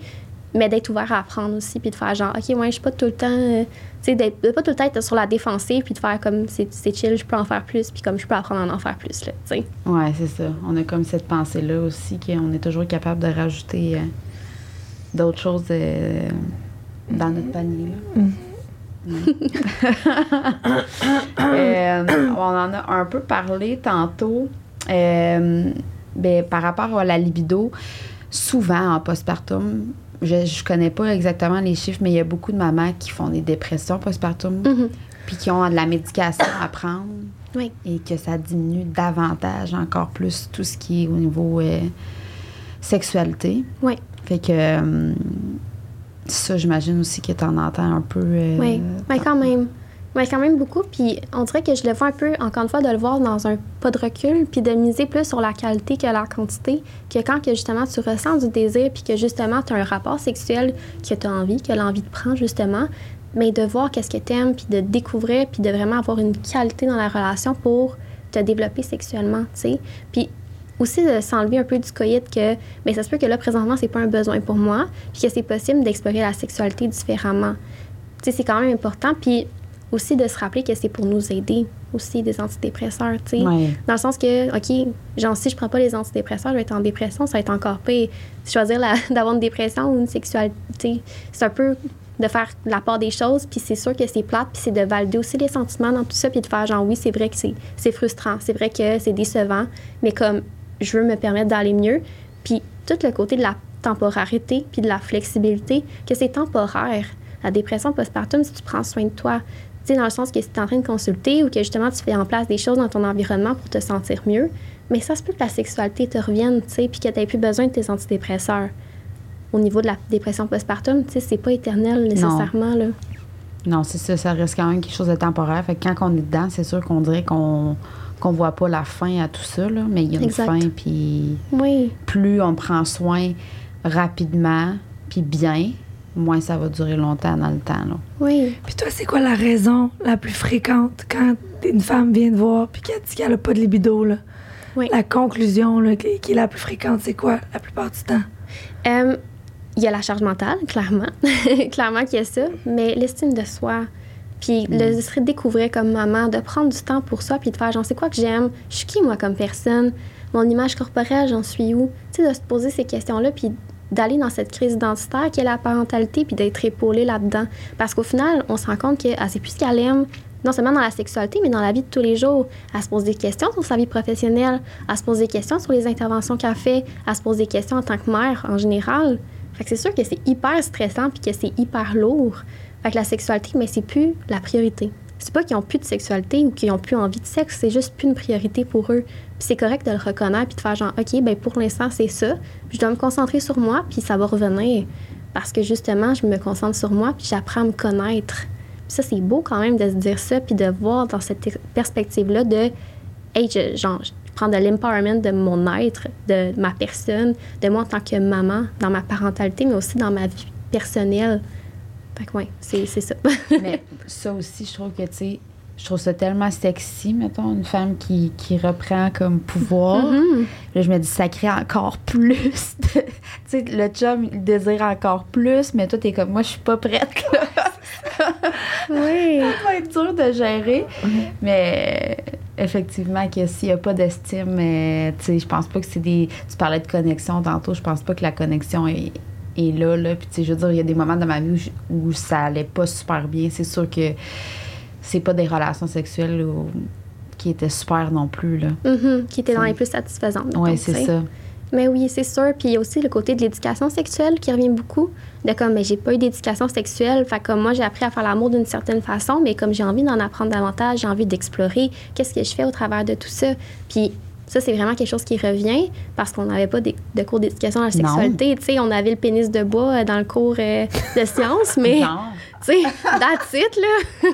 mais d'être ouvert à apprendre aussi, puis de faire genre, OK, ouais, je suis pas tout le temps. euh, tu sais, d'être- de pas tout le temps être sur la défensive, puis de faire comme c'est chill, je peux en faire plus, puis comme je peux apprendre à en faire plus, là, tu sais. ouais, c'est ça. On a comme cette pensée-là aussi, qu'on est toujours capable de rajouter euh, d'autres choses euh, dans notre panier, là. Euh, on en a un peu parlé tantôt. Euh, ben, par rapport à la libido, souvent en postpartum, je ne connais pas exactement les chiffres, mais il y a beaucoup de mamans qui font des dépressions postpartum, Mhm. puis qui ont de la médication à prendre Oui. et que ça diminue davantage encore plus tout ce qui est au niveau euh, sexualité. Oui. Fait que euh, ça, j'imagine aussi que tu en entends un peu. euh, Oui, mais quand même. Mais quand même beaucoup. Puis on dirait que je le vois un peu, encore une fois, de le voir dans un pas de recul, puis de miser plus sur la qualité que la quantité. Que quand que justement tu ressens du désir, puis que justement tu as un rapport sexuel que tu as envie, que l'envie de prendre justement, mais de voir qu'est-ce que tu aimes, puis de découvrir, puis de vraiment avoir une qualité dans la relation pour te développer sexuellement, tu sais. Puis aussi de s'enlever un peu du coït que mais ça se peut que là présentement c'est pas un besoin pour moi puis que c'est possible d'explorer la sexualité différemment tu sais c'est quand même important puis aussi de se rappeler que c'est pour nous aider aussi des antidépresseurs tu sais. Ouais. dans le sens que ok genre si je prends pas les antidépresseurs je vais être en dépression ça va être encore pire. Choisir d'avoir une dépression ou une sexualité c'est un peu de faire la part des choses puis c'est sûr que c'est plate puis c'est de valider aussi les sentiments dans tout ça puis de faire genre oui c'est vrai que c'est frustrant c'est vrai que c'est décevant mais comme je veux me permettre d'aller mieux. Puis tout le côté de la temporarité puis de la flexibilité que c'est temporaire. La dépression postpartum si tu prends soin de toi sais dans le sens que si tu es en train de consulter ou que justement tu fais en place des choses dans ton environnement pour te sentir mieux mais ça se peut que la sexualité te revienne tu sais puis que tu n'aies plus besoin de tes antidépresseurs au niveau de la dépression postpartum, tu sais, c'est pas éternel nécessairement. Là. Non, c'est ça, ça reste quand même quelque chose de temporaire. Fait que quand on est dedans, c'est sûr qu'on dirait qu'on qu'on voit pas la fin à tout ça, là, mais il y a une Exact. fin, puis Oui, plus on prend soin rapidement, puis bien, moins ça va durer longtemps dans le temps. Là. oui. Puis toi, c'est quoi la raison la plus fréquente quand une femme vient te voir puis qu'elle dit qu'elle a pas de libido, là? Oui. La conclusion là, qui qui est la plus fréquente, c'est quoi la plupart du temps? Euh, Il y a la charge mentale, clairement. clairement qu'il y a ça. Mais l'estime de soi, puis le se découvrir comme maman, de prendre du temps pour soi, puis de faire, j'en sais quoi que j'aime, je suis qui moi comme personne, mon image corporelle, j'en suis où? Tu sais, de se poser ces questions-là, puis d'aller dans cette crise identitaire qui est la parentalité, puis d'être épaulé là-dedans. Parce qu'au final, on se rend compte que ah, c'est plus ce qu'elle aime, non seulement dans la sexualité, mais dans la vie de tous les jours. Elle se pose des questions sur sa vie professionnelle, elle se pose des questions sur les interventions qu'elle fait, elle se pose des questions en tant que mère en général. C'est sûr que c'est hyper stressant puis que c'est hyper lourd. Fait que la sexualité, mais c'est plus la priorité. C'est pas qu'ils ont plus de sexualité ou qu'ils ont plus envie de sexe, c'est juste plus une priorité pour eux. Puis c'est correct de le reconnaître puis de faire genre, OK, ben pour l'instant, c'est ça. Puis je dois me concentrer sur moi puis ça va revenir. Parce que justement, je me concentre sur moi puis j'apprends à me connaître. Puis ça, c'est beau quand même de se dire ça puis de voir dans cette perspective-là de, hey, je, genre, je prends de l'empowerment de mon être, de ma personne, de moi en tant que maman, dans ma parentalité, mais aussi dans ma vie personnelle. Fait que, ouais, c'est, ça. mais ça aussi, je trouve que, tu sais, je trouve ça tellement sexy, mettons, une femme qui, qui reprend comme pouvoir. Mhm. Là, je me dis, ça crée encore plus. de- tu sais, le chum, il désire encore plus, mais toi, t'es comme, moi, je suis pas prête, là. oui. ça va être dur de gérer. Mais euh, effectivement, que s'il n'y a pas d'estime, euh, tu sais, je pense pas que c'est des. Tu parlais de connexion tantôt, je pense pas que la connexion est, est là, là. Puis, tu sais, je veux dire, il y a des moments dans ma vie où, ça allait pas super bien. C'est sûr que c'est pas des relations sexuelles où- qui étaient super non plus, là. Mhm, Qui était dans les plus satisfaisantes. Mettons, c'est ça. Mais oui, c'est sûr. Puis il y a aussi le côté de l'éducation sexuelle qui revient beaucoup. De comme, mais j'ai pas eu d'éducation sexuelle. Fait comme moi, j'ai appris à faire l'amour d'une certaine façon, mais comme j'ai envie d'en apprendre davantage, j'ai envie d'explorer qu'est-ce que je fais au travers de tout ça. Puis ça, c'est vraiment quelque chose qui revient parce qu'on n'avait pas de cours d'éducation à la sexualité. Tu sais, on avait le pénis de bois euh, dans le cours euh, de sciences, mais tu sais, that's it, là.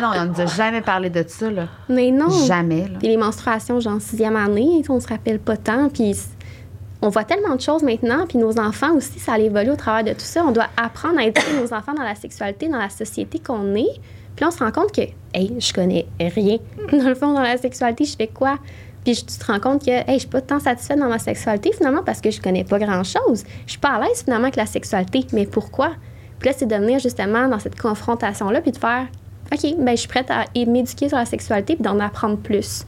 Non, on nous a jamais parlé de ça, là. Mais non. Jamais, là. Puis les menstruations, genre sixième année, on se rappelle pas tant. Puis on voit tellement de choses maintenant. Puis nos enfants aussi, ça évolue au travers de tout ça. On doit apprendre à éduquer nos enfants dans la sexualité, dans la société qu'on est. Puis là, on se rend compte que, hey, je connais rien. Dans le fond, dans la sexualité, je fais quoi? Puis tu te rends compte que, hey, je suis pas tant satisfaite dans ma sexualité finalement parce que je connais pas grand-chose. Je suis pas à l'aise finalement avec la sexualité. Mais pourquoi? Puis là, c'est de venir justement dans cette confrontation-là puis de faire, OK, ben je suis prête à m'éduquer sur la sexualité puis d'en apprendre plus.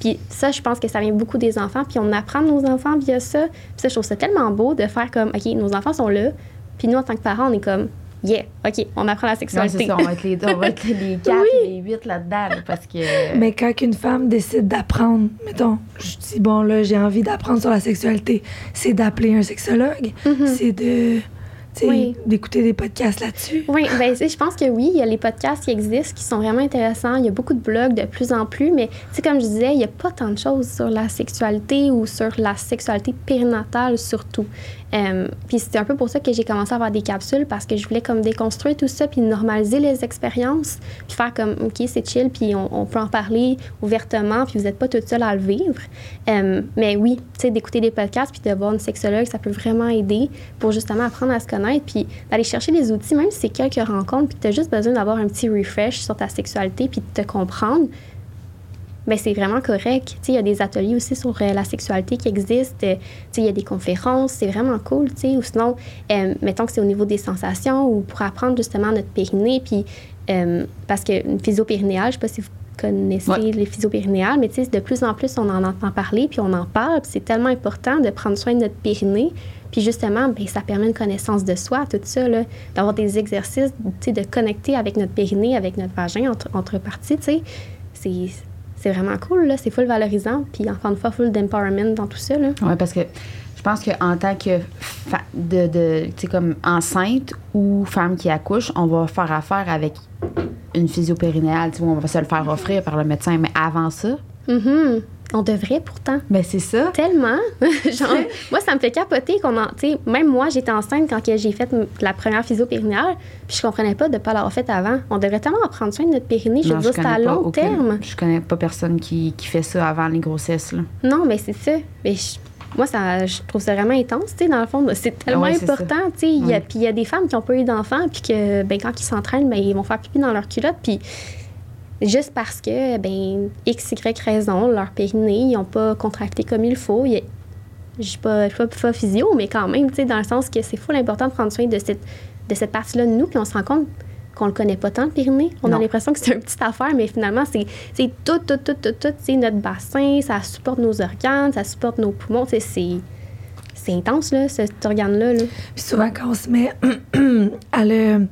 Puis ça, je pense que ça vient beaucoup des enfants. Puis on apprend nos enfants via ça. Puis ça, je trouve ça tellement beau de faire comme, OK, nos enfants sont là. Puis nous, en tant que parents, on est comme, yeah, OK, on apprend la sexualité. ça, on va être les, on va être les quatre, Oui. les huit là-dedans, là, parce que. Mais quand une femme décide d'apprendre, mettons, je dis, bon, là, j'ai envie d'apprendre sur la sexualité, c'est d'appeler un sexologue, Mhm. c'est de, Oui. d'écouter des podcasts là-dessus. Oui, ben, je pense que oui, il y a les podcasts qui existent qui sont vraiment intéressants. Il y a beaucoup de blogs de plus en plus, mais comme je disais, il n'y a pas tant de choses sur la sexualité ou sur la sexualité périnatale surtout. Euh, puis c'est un peu pour ça que j'ai commencé à avoir des capsules parce que je voulais comme déconstruire tout ça puis normaliser les expériences puis faire comme OK c'est chill puis on, on peut en parler ouvertement puis vous n'êtes pas toute seule à le vivre. Euh, mais oui, tu sais d'écouter des podcasts puis de voir une sexologue ça peut vraiment aider pour justement apprendre à se connaître puis d'aller chercher des outils même si c'est quelques rencontres puis que tu as juste besoin d'avoir un petit refresh sur ta sexualité puis de te comprendre mais c'est vraiment correct. Il y a des ateliers aussi sur euh, la sexualité qui existent. Euh, il y a des conférences, c'est vraiment cool. Ou sinon, euh, mettons que c'est au niveau des sensations ou pour apprendre justement notre périnée. Puis, parce qu'une physiopérinéale, je sais pas si vous connaissez Ouais. les physiopérinéales, mais tu sais, de plus en plus, on en entend parler, puis on en parle. Puis c'est tellement important de prendre soin de notre périnée. Puis justement, ben, ça permet une connaissance de soi, tout ça, là, d'avoir des exercices, tu sais, de connecter avec notre périnée, avec notre vagin, entre, entre parties, tu sais. C'est c'est vraiment cool, là. C'est full valorisant. Puis encore une fois, full d'empowerment dans tout ça, là. Oui, parce que je pense qu'en tant que de, de tu sais, comme enceinte ou femme qui accouche, on va faire affaire avec une physiopérinéale, tu sais, on va se le faire offrir par le médecin. Mais avant ça, Mhm. On devrait pourtant. ben c'est ça. Tellement. Genre, moi, ça me fait capoter qu'on en. Tu sais, même moi, j'étais enceinte quand j'ai fait la première physio-périnéale, puis je comprenais pas de ne pas l'avoir fait avant. On devrait tellement en prendre soin de notre périnée. Je veux dire, c'est à long terme. Je connais pas personne qui, qui fait ça avant les grossesses. Là. Non, mais c'est ça. Mais je- moi, ça, je trouve ça vraiment intense, tu sais, dans le fond. C'est tellement Ouais, important, tu sais. Puis il y a des femmes qui n'ont pas eu d'enfants, puis que, ben, quand ils s'entraînent, ben, ils vont faire pipi dans leur culotte, puis juste parce que, ben, x, y raison, leur périnée, ils n'ont pas contracté comme il faut. Je je suis pas, pas physio, mais quand même, tu sais, dans le sens que c'est fou l'important de prendre soin de cette, de cette partie-là de nous, puis on se rend compte qu'on le connaît pas tant, le périnée. On Non. a l'impression que c'est une petite affaire, mais finalement, c'est c'est tout, tout, tout, tout, tout, c'est notre bassin, ça supporte nos organes, ça supporte nos poumons, c'est... c'est intense, là, ce- cet organe-là. Là. Puis souvent, quand on se met à le,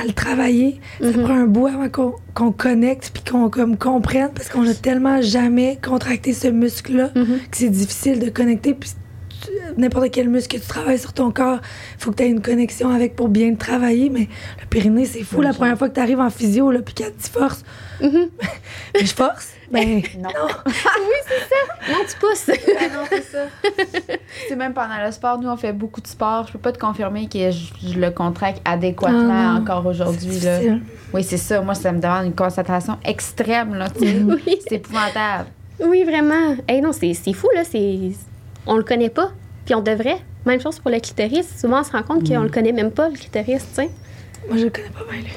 à le travailler, ça Mhm. prend un bout avant qu'on connecte puis qu'on comme, comprenne parce qu'on a tellement jamais contracté ce muscle-là Mhm. que c'est difficile de connecter. Puis n'importe quel muscle que tu travailles sur ton corps, il faut que tu aies une connexion avec pour bien le travailler. Mais le périnée, c'est fou. La première fois que tu arrives en physio là, puis qu'elle dit force, Mhm. mais je force? Ben, Non. Non, tu pousses. Ben non, c'est ça. c'est même pendant le sport, nous, on fait beaucoup de sport. Je peux pas te confirmer que je, je le contracte adéquatement Ah encore aujourd'hui. Oui, c'est ça. Moi, ça me demande une concentration extrême. Là. Oui. c'est épouvantable. Oui, vraiment. Hey, non, c'est c'est fou, là. c'est- On le connaît pas. Puis on devrait. Même chose pour le clitoris. Souvent, on se rend compte qu'on le connaît même pas, le clitoris, tu sais. Moi, je le connais pas bien, lui.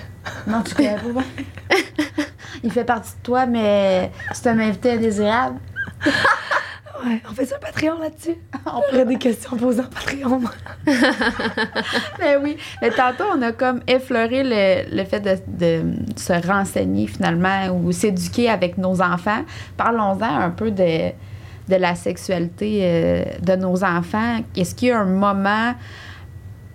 Non, tu connais pas. bien. Il fait partie de toi, mais c'est un invité indésirable. Ouais, on fait ça Patreon là-dessus. On ferait des questions posées en Patreon. Mais oui. Mais tantôt, on a comme effleuré le, le fait de, de se renseigner finalement ou s'éduquer avec nos enfants. Parlons-en un peu de, de la sexualité euh, de nos enfants. Est-ce qu'il y a un moment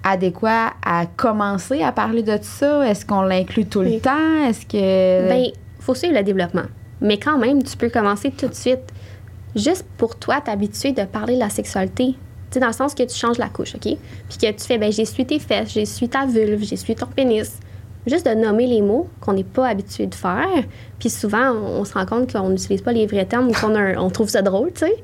adéquat à commencer à parler de ça? Est-ce qu'on l'inclut tout le temps? Est-ce que... Ben, faut suivre le développement. Mais quand même, tu peux commencer tout de suite. Juste pour toi, t'habituer de parler de la sexualité. Tu sais, dans le sens que tu changes la couche, OK? Puis que tu fais, ben, j'essuie tes fesses, j'essuie ta vulve, j'essuie ton pénis. Juste de nommer les mots qu'on n'est pas habitué de faire. Puis souvent, on, se rend compte qu'on n'utilise pas les vrais termes ou qu'on un- on trouve ça drôle, tu sais.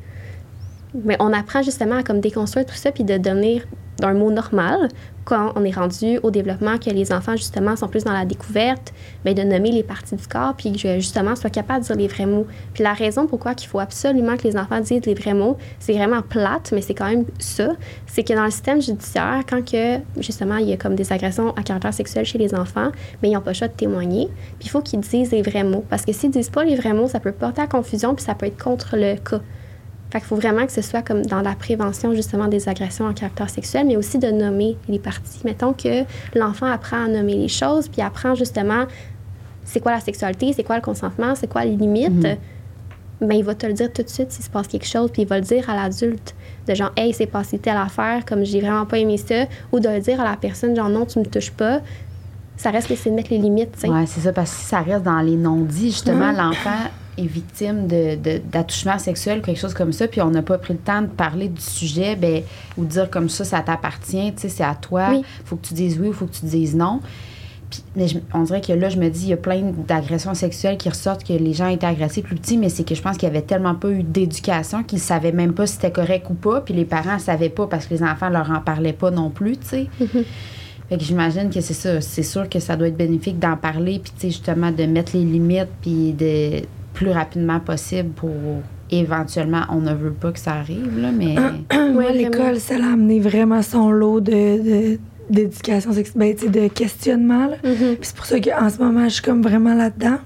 Mais on apprend justement à comme déconstruire tout ça puis de devenir d'un mot normal quand on est rendu au développement que les enfants justement sont plus dans la découverte mais de nommer les parties du corps puis que justement soient capables de dire les vrais mots. Puis la raison pourquoi qu'il faut absolument que les enfants disent les vrais mots c'est vraiment plate mais c'est quand même ça c'est que dans le système judiciaire quand que justement il y a comme des agressions à caractère sexuel chez les enfants mais ils n'ont pas le choix de témoigner puis il faut qu'ils disent les vrais mots. Parce que s'ils disent pas les vrais mots ça peut porter à confusion puis ça peut être contre le cas fait qu'il faut vraiment que ce soit comme dans la prévention justement des agressions en caractère sexuel, mais aussi de nommer les parties. Mettons que l'enfant apprend à nommer les choses, puis apprend justement c'est quoi la sexualité, c'est quoi le consentement, c'est quoi les limites. Ben, il va te le dire tout de suite s'il se passe quelque chose, puis il va le dire à l'adulte. De genre, hey, c'est passé telle affaire, comme j'ai vraiment pas aimé ça. Ou de le dire à la personne, genre, non, tu me touches pas. Ça reste que c'est de mettre les limites, tu sais. Oui, c'est ça, parce que si ça reste dans les non-dits, justement, l'enfant est victime de, de- d'attouchement sexuel, quelque chose comme ça, puis on n'a pas pris le temps de parler du sujet, ben, ou de dire comme ça, ça t'appartient, tu sais, c'est à toi, Oui. faut que tu dises oui ou faut que tu dises non. Puis, mais je- on dirait que là, je me dis, il y a plein d'agressions sexuelles qui ressortent que les gens étaient agressés plus petits, mais c'est que je pense qu'il y avait tellement pas eu d'éducation qu'ils savaient même pas si c'était correct ou pas, puis les parents ne savaient pas parce que les enfants leur en parlaient pas non plus, tu sais. Fait que j'imagine que c'est ça. C'est sûr que ça doit être bénéfique d'en parler, puis tu sais, justement, de mettre les limites, puis de plus rapidement possible pour éventuellement, on ne veut pas que ça arrive, là, mais. Moi, vraiment. l'école, ça l'a amené vraiment son lot de, de- d'éducation sexuelle, ben, de questionnement. là. Mhm. Puis c'est pour ça qu'en ce moment, je suis comme vraiment là-dedans.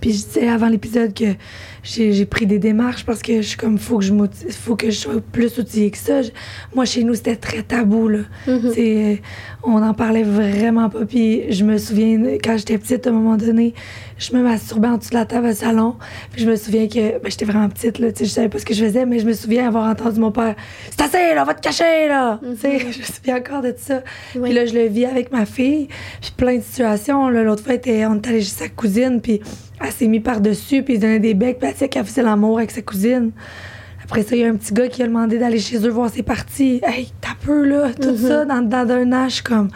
Puis je disais avant l'épisode que j'ai, j'ai pris des démarches parce que je suis comme, faut que je, faut que je sois plus outillée que ça. Je- moi, chez nous, c'était très tabou. Là. Mhm. C'est- euh, on n'en parlait vraiment pas. Puis je me souviens, quand j'étais petite, à un moment donné, je me masturbais en dessous de la table au salon. Puis je me souviens que ben, j'étais vraiment petite, là, tu sais, je savais pas ce que je faisais, mais je me souviens avoir entendu mon père C'est assez, là, va te cacher, là! Tu sais, je me souviens encore de ça. Oui. Puis là, je le vis avec ma fille. Puis plein de situations. là. L'autre fois, était- on est allé chez sa cousine, puis elle s'est mise par-dessus, puis il donnait des becs, puis elle qu'elle faisait l'amour avec sa cousine. Après ça, il y a un petit gars qui a demandé d'aller chez eux voir ses parties. Hey, t'as peu, là, tout ça, dans, dans d'un âge comme.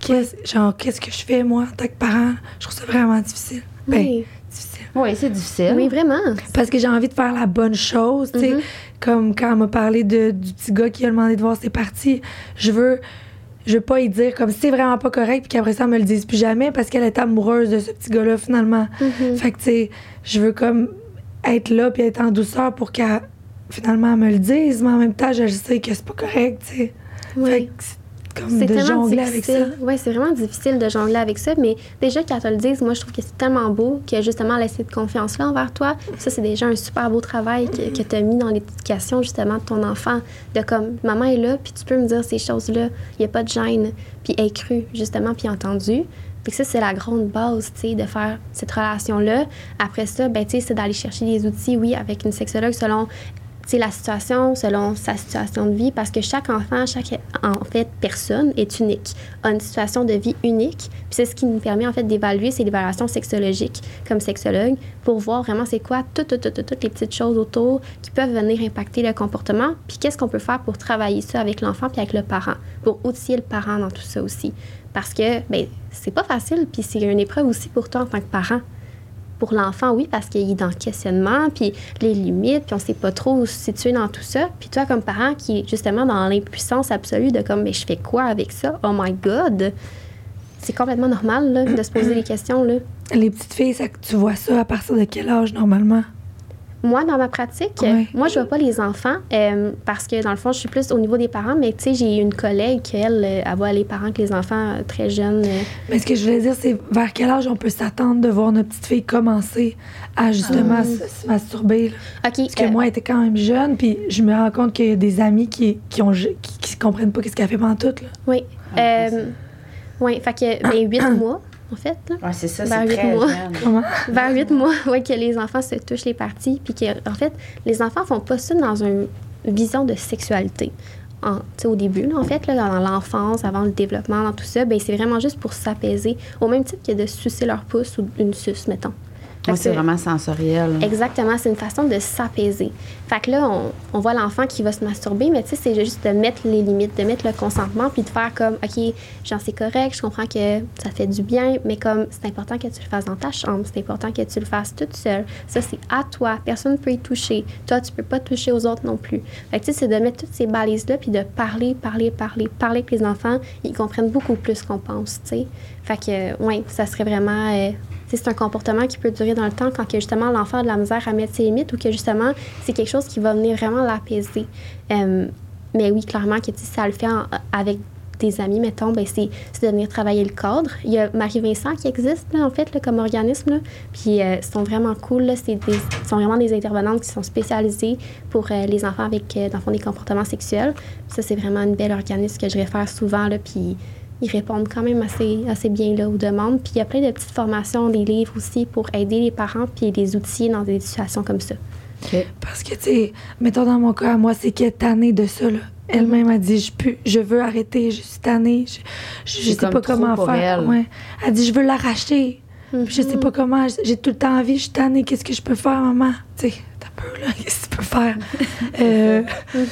Qu'est-ce, genre, qu'est-ce que je fais, moi, en tant que parent? Je trouve ça vraiment difficile. Ben, Oui. difficile. Oui, c'est difficile. Oui, vraiment. Parce que j'ai envie de faire la bonne chose, tu sais. Mhm. Comme quand elle m'a parlé de, du petit gars qui a demandé de voir ses parties. Je veux. Je veux pas y dire comme c'est vraiment pas correct, puis qu'après ça, elle me le dise plus jamais parce qu'elle est amoureuse de ce petit gars-là, finalement. Mhm. Fait que, tu sais, je veux comme être là puis être en douceur pour qu'elle, finalement, me le dise, mais en même temps, je sais que c'est pas correct, tu sais. Oui. Fait que c'est comme de jongler avec ça. Oui, c'est vraiment difficile de jongler avec ça, mais déjà qu'elle te le dise, moi, je trouve que c'est tellement beau que justement laisser cette confiance-là envers toi, ça, c'est déjà un super beau travail que, que tu as mis dans l'éducation justement de ton enfant. De comme, maman est là, puis tu peux me dire ces choses-là, il n'y a pas de gêne, puis elle est crue, justement, puis entendue. Puis ça, c'est la grande base, tu sais, de faire cette relation-là. Après ça, ben, tu sais, c'est d'aller chercher des outils, oui, avec une sexologue selon la situation selon sa situation de vie parce que chaque enfant, chaque personne est unique, a une situation de vie unique. Puis c'est ce qui nous permet en fait d'évaluer, c'est l'évaluation sexologique comme sexologue pour voir vraiment c'est quoi toutes, toutes, toutes, toutes les petites choses autour qui peuvent venir impacter le comportement. Puis qu'est-ce qu'on peut faire pour travailler ça avec l'enfant puis avec le parent, pour outiller le parent dans tout ça aussi. Parce que ben c'est pas facile puis c'est une épreuve aussi pour toi en tant que parent pour l'enfant, oui, parce qu'il est dans le questionnement, puis les limites, puis on sait pas trop où se situer dans tout ça. Puis toi, comme parent, qui est justement dans l'impuissance absolue de comme, mais je fais quoi avec ça? Oh my God! C'est complètement normal là, de se poser des questions. Là. Les petites filles, ça, tu vois ça à partir de quel âge normalement? Moi, dans ma pratique, Ouais. moi, je vois pas les enfants euh, parce que, dans le fond, je suis plus au niveau des parents, mais tu sais, j'ai une collègue qui, elle, euh, elle voit les parents que les enfants euh, très jeunes. euh, Mais ce que je voulais dire, c'est vers quel âge on peut s'attendre de voir notre petite fille commencer à justement se, se masturber? là? OK. Parce que euh, moi, elle était quand même jeune, puis je me rends compte qu'il y a des amis qui, qui, ont, qui, qui comprennent pas ce qu'elle fait pendant tout. Là. Oui. Ah, Euh, oui, fait que, ben, huit mois, en fait. là. Ouais, c'est ça, Vers c'est huit très mois. jeune. Comment? Vers huit mois, ouais, que les enfants se touchent les parties, puis que, en fait, les enfants font pas ça dans une vision de sexualité. En, tu sais, au début, là, en fait, là, dans l'enfance, avant le développement, dans tout ça, ben, c'est vraiment juste pour s'apaiser, au même titre que de sucer leur pouce ou une suce, mettons. Que c'est vraiment sensoriel. Exactement, c'est une façon de s'apaiser. Fait que là, on, on voit l'enfant qui va se masturber, mais tu sais, c'est juste de mettre les limites, de mettre le consentement, puis de faire comme, OK, genre, c'est correct, je comprends que ça fait du bien, mais comme, c'est important que tu le fasses dans ta chambre, c'est important que tu le fasses toute seule. Ça, c'est à toi, personne ne peut y toucher. Toi, tu peux pas toucher aux autres non plus. Fait que tu sais, c'est de mettre toutes ces balises-là, puis de parler, parler, parler, parler avec les enfants. Ils comprennent beaucoup plus qu'on pense, tu sais. Fait que, oui, ça serait vraiment. euh, sais, c'est un comportement qui peut durer dans le temps quand que justement l'enfant a de la misère à mettre ses limites ou que justement c'est quelque chose qui va venir vraiment l'apaiser. Euh, mais oui, clairement que sais, ça le fait avec des amis, mettons, ben c'est de venir travailler le cadre. Il y a Marie-Vincent qui existe, là, en fait, là, comme organisme. Puis, euh, ils sont vraiment cool. Là. Des, sont vraiment des intervenantes qui sont spécialisées pour euh, les enfants avec, euh, dans le fond, des comportements sexuels. Ça, c'est vraiment une belle organisme que je réfère souvent. Là, puis, ils répondent quand même assez, assez bien là, aux demandes. Puis il y a plein de petites formations, des livres aussi pour aider les parents puis les outiller dans des situations comme ça. Parce que, tu sais, mettons dans mon cas, moi, c'est qu'elle est tannée de ça. là. Elle-même a dit, je, peux, je veux arrêter, je suis tannée, je, je, sais comme pas comment faire. elle. Ouais. Elle dit, je veux l'arracher. Puis Je sais Mhm. pas comment, j'ai tout le temps envie, je suis tannée, qu'est-ce que je peux faire, maman? Tu sais, peur, là, qu'est-ce que tu peux faire? euh,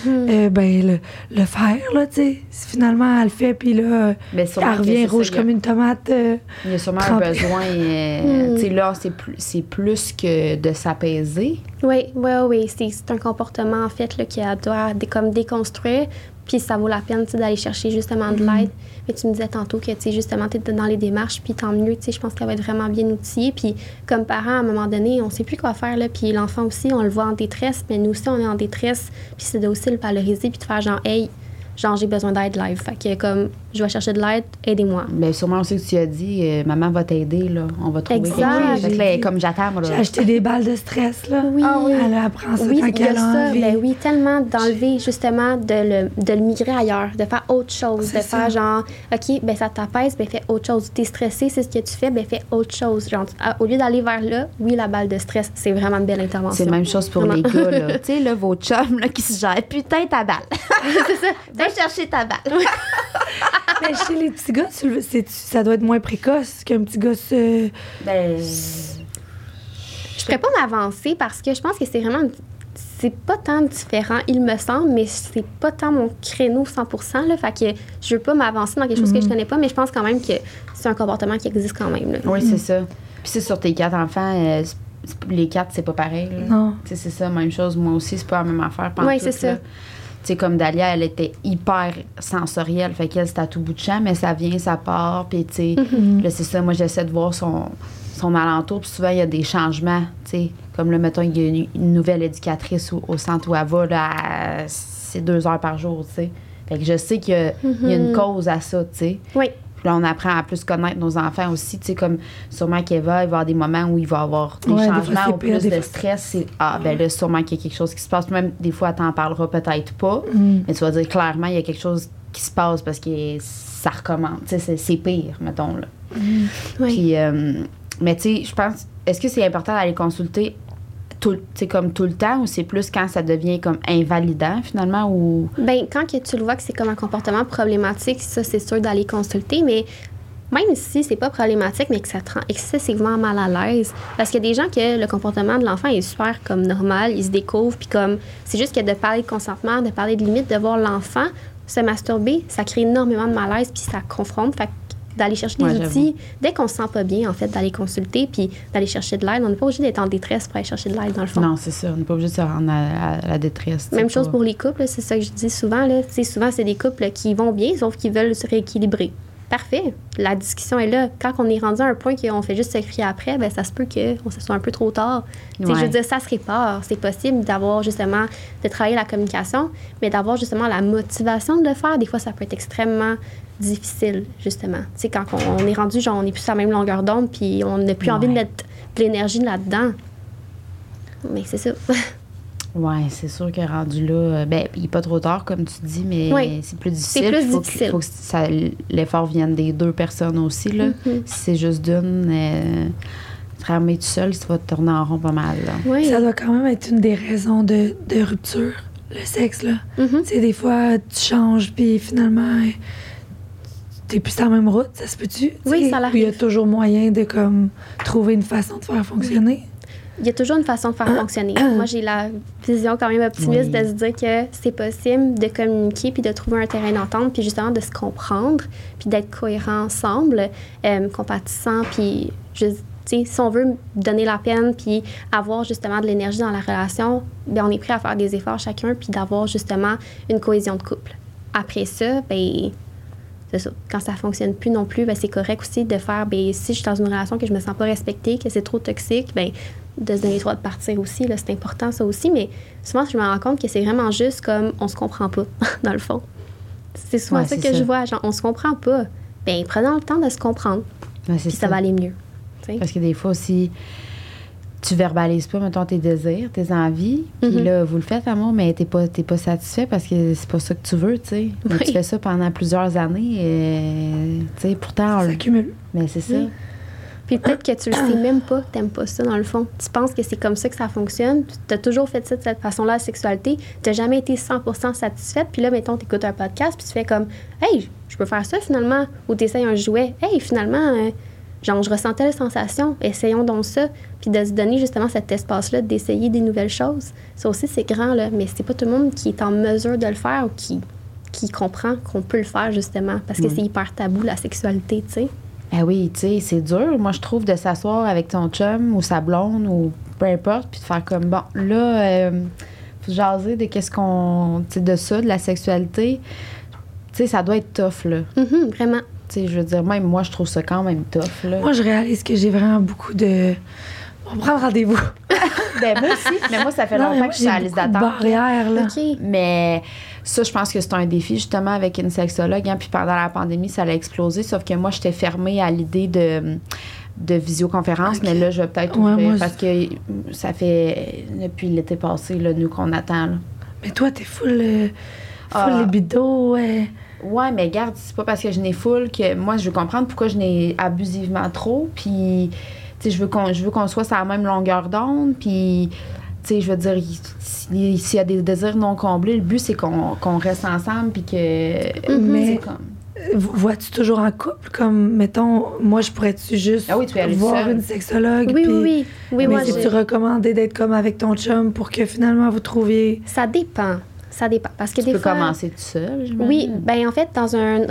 euh, ben, le, le faire, là, tu sais. Finalement, elle le fait, puis là, sûrement elle revient ça, rouge a- comme une tomate. euh, Il y a sûrement trempée. un besoin. euh, Mm. Tu sais, là, c'est plus, c'est plus que de s'apaiser. Oui, oui, oui. C'est, c'est un comportement, en fait, là, qui doit dé- comme déconstruire. Puis ça vaut la peine d'aller chercher justement de l'aide. Mais tu me disais tantôt que, justement, tu dans les démarches, puis tant mieux, je pense qu'elle va être vraiment bien outillée. Puis comme parent, à un moment donné, on sait plus quoi faire, là. Puis l'enfant aussi, on le voit en détresse, mais nous aussi, on est en détresse. Puis c'est de aussi le valoriser, puis de faire genre, hey, genre, j'ai besoin d'aide live. Fait que comme, je vais chercher de l'aide, aidez-moi. Mais sûrement aussi que tu as dit, euh, maman va t'aider, là. On va trouver Exact. quelque chose. Fait que là, dit- comme j'attends, J'ai acheté des balles de stress, là. Oui. Ah oui. Elle apprend ça Oui, quand elle a ça. envie. Ben oui, tellement d'enlever justement de le, de le migrer ailleurs, de faire autre chose, de faire genre, OK, ben ça t'apaise, ben fais autre chose. T'es stressé, c'est ce que tu fais, ben fais autre chose. Genre, à- au lieu d'aller vers là, oui, la balle de stress, c'est vraiment une belle intervention. C'est la même chose pour Vraiment. les gars, là. tu sais, là, vos chums, là, qui se gèrent. Putain, ta balle. c'est ça. Chercher ta balle. Mais chez les petits gars, ça doit être moins précoce qu'un petit gars. se- ben. Je pourrais pas m'avancer parce que je pense que c'est vraiment. C'est pas tant différent, il me semble, mais c'est pas tant mon créneau 100%. Là, fait que je veux pas m'avancer dans quelque chose que je connais pas, mais je pense quand même que c'est un comportement qui existe quand même. Là. Oui, c'est ça. Puis c'est sur tes quatre enfants, euh, les quatre, c'est pas pareil. là. Non. C'est ça, même chose. Moi aussi, c'est pas la même affaire. Oui, c'est ça. Sais, comme Dalia, elle était hyper sensorielle. Fait qu'elle, c'était à tout bout de champ, mais ça vient, ça part. Puis, tu sais, là, c'est ça. Moi, j'essaie de voir son, son alentour. Puis souvent, il y a des changements. Tu sais, comme là, mettons, il y a une, une nouvelle éducatrice au, au centre où elle va, là, c'est deux heures par jour, tu sais. Fait que je sais qu'il y, a- il y a une cause à ça, tu sais. Oui. Puis là, on apprend à plus connaître nos enfants aussi. Tu sais, comme sûrement qu'Eva, il va y avoir des moments où il va y avoir des Ouais, des fois, changements ou plus de fois. stress. C'est, ah, ben là, sûrement qu'il y a quelque chose qui se passe. Même des fois, elle t'en parlera peut-être pas. Mm. Mais tu vas dire clairement, il y a quelque chose qui se passe parce que ça recommence. Tu sais, c'est, c'est pire, mettons, là. Oui. Puis, euh, mais tu sais, je pense, est-ce que c'est important d'aller consulter tout, comme tout le temps ou c'est plus quand ça devient comme invalidant finalement ou? Ben, quand que tu le vois que c'est comme un comportement problématique, ça, c'est sûr d'aller consulter, mais même si c'est pas problématique, mais que ça te rend excessivement mal à l'aise. Parce qu'il y a des gens que le comportement de l'enfant est super comme normal, ils se découvrent, puis comme c'est juste que de parler de consentement, de parler de limites, de voir l'enfant se masturber, ça crée énormément de malaise, puis ça confronte. D'aller chercher des Ouais, outils, dès qu'on se sent pas bien, en fait, d'aller consulter, puis d'aller chercher de l'aide. On n'est pas obligé d'être en détresse pour aller chercher de l'aide, dans le fond. Non, c'est ça. On n'est pas obligé de se rendre à, à la détresse. Même chose pas- pour les couples, c'est ça que je dis souvent. Là. Souvent, c'est des couples qui vont bien, sauf qu'ils veulent se rééquilibrer. Parfait. La discussion est là. Quand on est rendu à un point qu'on fait juste se crier après, ben, ça se peut qu'on se soit un peu trop tard. Tu sais, Je Ouais. veux dire, ça se répare. C'est possible d'avoir justement, de travailler la communication, mais d'avoir justement la motivation de le faire. Des fois, ça peut être extrêmement difficile, justement. Tu sais, quand on, on est rendu, genre, on n'est plus sur la même longueur d'onde, puis on n'a plus envie de mettre de l'énergie là-dedans. Mais c'est ça. Ouais, c'est sûr que rendu là, euh, ben, il n'est pas trop tard, comme tu dis, mais Oui. c'est plus difficile. plus faut que- difficile. faut que ça- l'effort vienne des deux personnes aussi. Là. Mhm. Si c'est juste d'une, euh, ramener tout seul, tu vas te tourner en rond pas mal. Là. oui. Ça doit quand même être une des raisons de, de rupture, le sexe, là. Tu sais, des fois, tu changes, puis finalement, t'es plus sur la même route, ça se peut-tu? Oui, ça l'arrive. Il y a toujours moyen de, comme, trouver une façon de faire fonctionner? Il y a toujours une façon de faire fonctionner. Moi, j'ai la vision quand même optimiste Oui. de se dire que c'est possible de communiquer puis de trouver un terrain d'entente puis justement de se comprendre puis d'être cohérents ensemble, euh, compatissant puis juste, tu sais, si on veut donner la peine puis avoir justement de l'énergie dans la relation, ben on est prêt à faire des efforts chacun puis d'avoir justement une cohésion de couple. Après ça, ben c'est ça. Quand ça fonctionne plus non plus, ben, c'est correct aussi de faire, ben, si je suis dans une relation que je me sens pas respectée, que c'est trop toxique, ben, de se donner le droit de partir aussi. là, C'est important, ça aussi. Mais souvent, je me rends compte que c'est vraiment juste comme on se comprend pas, dans le fond. C'est souvent Ouais, ça que ça. je vois. Genre, on se comprend pas. Ben, prenons le temps de se comprendre. Ouais, c'est Puis ça va aller mieux. Parce que des fois aussi, tu verbalises pas, mettons, tes désirs, tes envies. Puis Mhm. là, vous le faites, amour, mais t'es pas, t'es pas satisfait parce que c'est pas ça que tu veux, tu sais. Oui. Tu fais ça pendant plusieurs années. Et, tu sais, pourtant, Ça le- s'accumule. mais c'est ça. Oui. Puis peut-être que tu le sais même pas que t'aimes pas ça, dans le fond. Tu penses que c'est comme ça que ça fonctionne. Tu as toujours fait ça de cette façon-là, la sexualité. Tu jamais été 100% satisfaite. Puis là, mettons, tu écoutes un podcast, puis tu fais comme Hey, je peux faire ça finalement. Ou tu essayes un jouet. Hey, finalement, euh, genre, je ressens telle sensation. Essayons donc ça. Puis de se donner justement cet espace-là, d'essayer des nouvelles choses. Ça aussi, c'est grand, là. Mais c'est pas tout le monde qui est en mesure de le faire ou qui, qui comprend qu'on peut le faire, justement. Parce que c'est hyper tabou, la sexualité, tu sais. Ben oui, tu sais, c'est dur. Moi, je trouve de s'asseoir avec ton chum ou sa blonde ou peu importe, puis de faire comme bon, là, euh, faut jaser de qu'est-ce qu'on, tu sais, de ça, de la sexualité. Tu sais, ça doit être tough là. Mhm, vraiment. Tu sais, je veux dire, même moi, je trouve ça quand même tough là. Moi, je réalise que j'ai vraiment beaucoup de. On prend rendez-vous. ben moi aussi, mais moi, ça fait Non, longtemps moi, que je suis à la liste d'attente. barrières, là. Mais ça, je pense que c'est un défi, justement, avec une sexologue. hein, puis pendant la pandémie, ça a explosé. Sauf que moi, j'étais fermée à l'idée de, de visioconférence. Mais là, je vais peut-être Ouais, ouvrir moi, parce que ça fait depuis l'été passé, là, nous, qu'on attend. là. Mais toi, t'es full. euh, full Ah. libido, ouais. Ouais, mais garde, c'est pas parce que je n'ai full que moi, je veux comprendre pourquoi je n'ai abusivement trop. Puis, tu sais, je veux qu'on je veux qu'on soit sur la même longueur d'onde. Puis, tu sais, je veux dire, il- si- s'il y a des désirs non comblés, le but, c'est qu'on qu'on reste ensemble. Puis que. Mhm. Mais- Vois-tu toujours en couple? Comme, mettons, moi, je pourrais-tu juste Ah oui, tu voir une sexologue? Oui, puis- oui, oui. Oui, mais moi, c'est-tu je- recommandé d'être comme avec ton chum pour que finalement vous trouviez. ça dépend. Ça dépend. Parce que Tu des peux fois. commencer tout seul. Oui, ben en fait, dans un.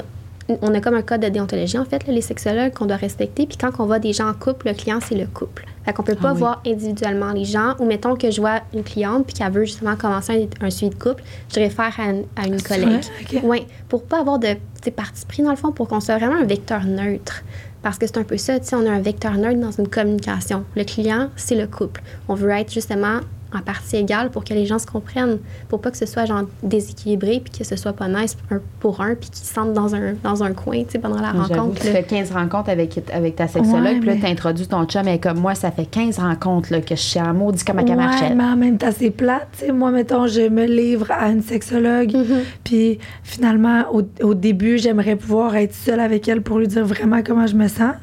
On a comme un code de déontologie, en fait, là, les sexologues qu'on doit respecter. Puis quand on voit des gens en couple, le client, c'est le couple. Fait qu'on peut pas Ah oui. voir individuellement les gens. Ou mettons que je vois une cliente puis qu'elle veut justement commencer un, un suivi de couple, je réfère à une, à une C'est collègue. vrai? Ok. Oui, pour pas avoir de petits parti pris dans le fond, pour qu'on soit vraiment un vecteur neutre. Parce que c'est un peu ça, tu sais, on a un vecteur neutre dans une communication. Le client, c'est le couple. On veut être justement en partie égale pour que les gens se comprennent, pour pas que ce soit genre déséquilibré puis que ce soit pas nice un pour un puis qu'ils se sentent dans un, dans un coin, tu sais, pendant la rencontre. tu là. fais 15 rencontres avec, avec ta sexologue, Ouais, puis là, mais- t'introduis ton chum, et comme moi, ça fait 15 rencontres là, que je suis en maudit comme à. Ouais, mais en même temps, c'est plate. tu sais. Moi, mettons, je me livre à une sexologue, Mhm. puis finalement, au, au début, j'aimerais pouvoir être seule avec elle pour lui dire vraiment comment je me sens.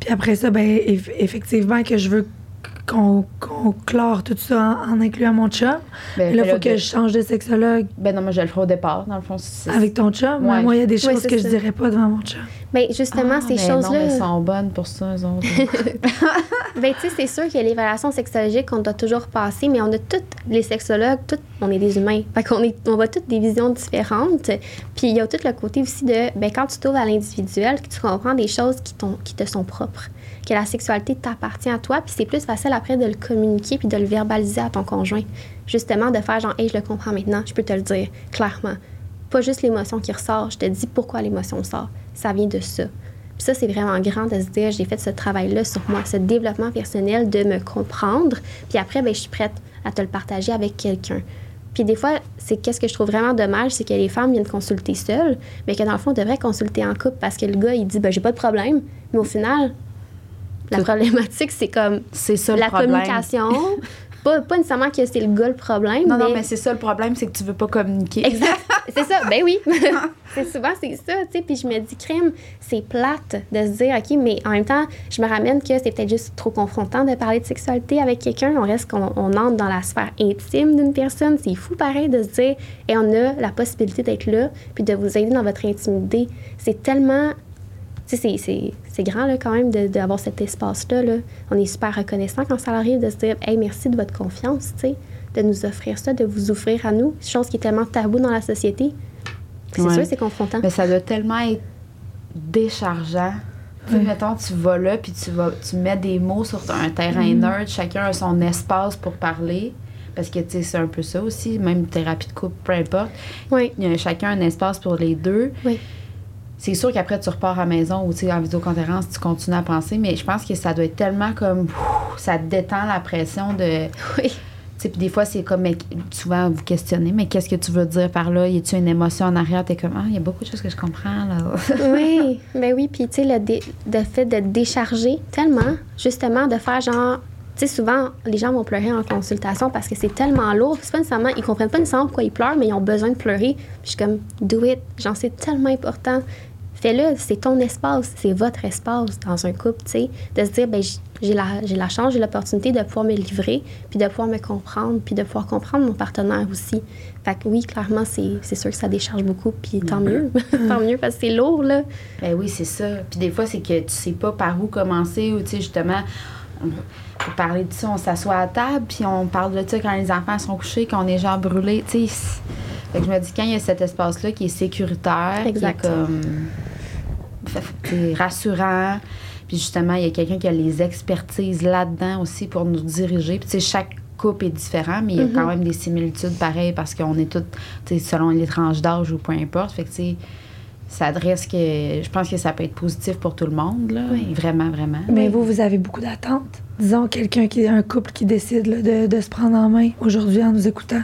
Puis après ça, ben, eff- effectivement, que je veux qu'on qu'on clore tout ça en, en incluant mon chum. Ben, là, il faut que de- je change de sexologue Ben non, moi, je le ferai au départ, dans le fond. avec ton chum? Ouais. Moi, il y a des choses que je ça. dirais pas devant mon chum. Mais justement, Ah, ces mais Non, choses-là. mais elles sont bonnes pour ça, eux autres. Ben, tu sais, c'est sûr qu'il y a l'évaluation sexologique qu'on doit toujours passer, mais on a toutes, les sexologues, toutes, on est des humains. Fait qu'on est, on voit toutes des visions différentes. Puis il y a tout le côté aussi de, ben, quand tu t'ouvres à l'individuel, que tu comprends des choses qui te sont propres, que la sexualité t'appartient à toi, puis c'est plus facile après de le communiquer puis de le verbaliser à ton conjoint. Justement, de faire genre, hey, je le comprends maintenant, je peux te le dire clairement. Pas juste l'émotion qui ressort, je te dis pourquoi l'émotion sort. Ça vient de ça. Puis ça, c'est vraiment grand de se dire, j'ai fait ce travail-là sur moi, ce développement personnel de me comprendre. Puis après, ben, je suis prête à te le partager avec quelqu'un. Puis des fois, c'est qu'est-ce que je trouve vraiment dommage, c'est que les femmes viennent consulter seules, mais que dans le fond, on devrait consulter en couple parce que le gars, il dit, ben, j'ai pas de problème. Mais au final, la problématique, c'est comme C'est ça le la problème. communication. pas, pas nécessairement que c'est le gars le problème. Non, non, mais c'est ça le problème, c'est que tu veux pas communiquer. Exact. C'est ça. Ben oui. c'est souvent c'est ça, tu sais. Puis je me dis, crème, c'est plate de se dire, OK, mais en même temps, je me ramène que c'est peut-être juste trop confrontant de parler de sexualité avec quelqu'un. On reste qu'on on entre dans la sphère intime d'une personne. C'est fou pareil de se dire, et on a la possibilité d'être là, puis de vous aider dans votre intimité. C'est tellement. Sais, c'est- c'est- c'est grand là, quand même d'avoir cet espace-là. Là. On est super reconnaissant quand ça arrive de se dire Hey, merci de votre confiance, tu sais, de nous offrir ça, de vous offrir à nous. Chose qui est tellement tabou dans la société. C'est Ouais. sûr, c'est confrontant. Mais ça doit tellement être déchargeant. Tu sais, mettons, tu vas là, puis tu, vas, tu mets des mots sur un terrain neutre, chacun a son espace pour parler. Parce que, tu sais, c'est un peu ça aussi, même thérapie de couple, peu importe. Oui. Il y a chacun un espace pour les deux. Oui. C'est sûr qu'après, tu repars à la maison ou, en vidéoconférence, tu continues à penser, mais je pense que ça doit être tellement comme... ça détend la pression de... Oui. Tu sais, puis des fois, c'est comme, mais souvent, vous questionnez, mais qu'est-ce que tu veux dire par là? Y a-tu une émotion en arrière? T'es comme, ah, il y a beaucoup de choses que je comprends, là. oui, ben oui. Puis, tu sais, le, dé- le fait de décharger tellement, justement, de faire genre. Tu sais, souvent, les gens vont pleurer en consultation parce que c'est tellement lourd. C'est pas nécessairement, ils comprennent pas nécessairement pourquoi ils pleurent, mais ils ont besoin de pleurer. Puis je suis comme, do it. Genre, c'est tellement important. Fais-le, c'est ton espace, c'est votre espace dans un couple, tu sais. De se dire, ben j'ai la, la chance, j'ai l'opportunité de pouvoir me livrer, puis de pouvoir me comprendre, puis de pouvoir comprendre mon partenaire aussi. Fait que oui, clairement, c'est sûr que ça décharge beaucoup, puis tant mieux. tant mieux, parce que c'est lourd, là. Ben oui, c'est ça. Puis des fois, c'est que tu sais pas par où commencer ou, tu sais, justement, on- pour parler de ça, on s'assoit à table, puis on parle de ça quand les enfants sont couchés, qu'on est genre brûlés, tu sais. Fait que je me dis, quand il y a cet espace-là qui est sécuritaire, Exact. qui est comme fait- rassurant, puis justement, il y a quelqu'un qui a les expertises là-dedans aussi pour nous diriger. Puis tu sais, chaque couple est différent, mais il y a quand même des similitudes pareilles parce qu'on est toutes, tu sais, selon les tranches d'âge ou peu importe. Fait que, tu sais, ça adresse que. Je pense que ça peut être positif pour tout le monde, là. Vraiment, vraiment. Mais vous, vous avez beaucoup d'attentes. Disons, quelqu'un qui un couple qui décide là, de, de se prendre en main aujourd'hui en nous écoutant.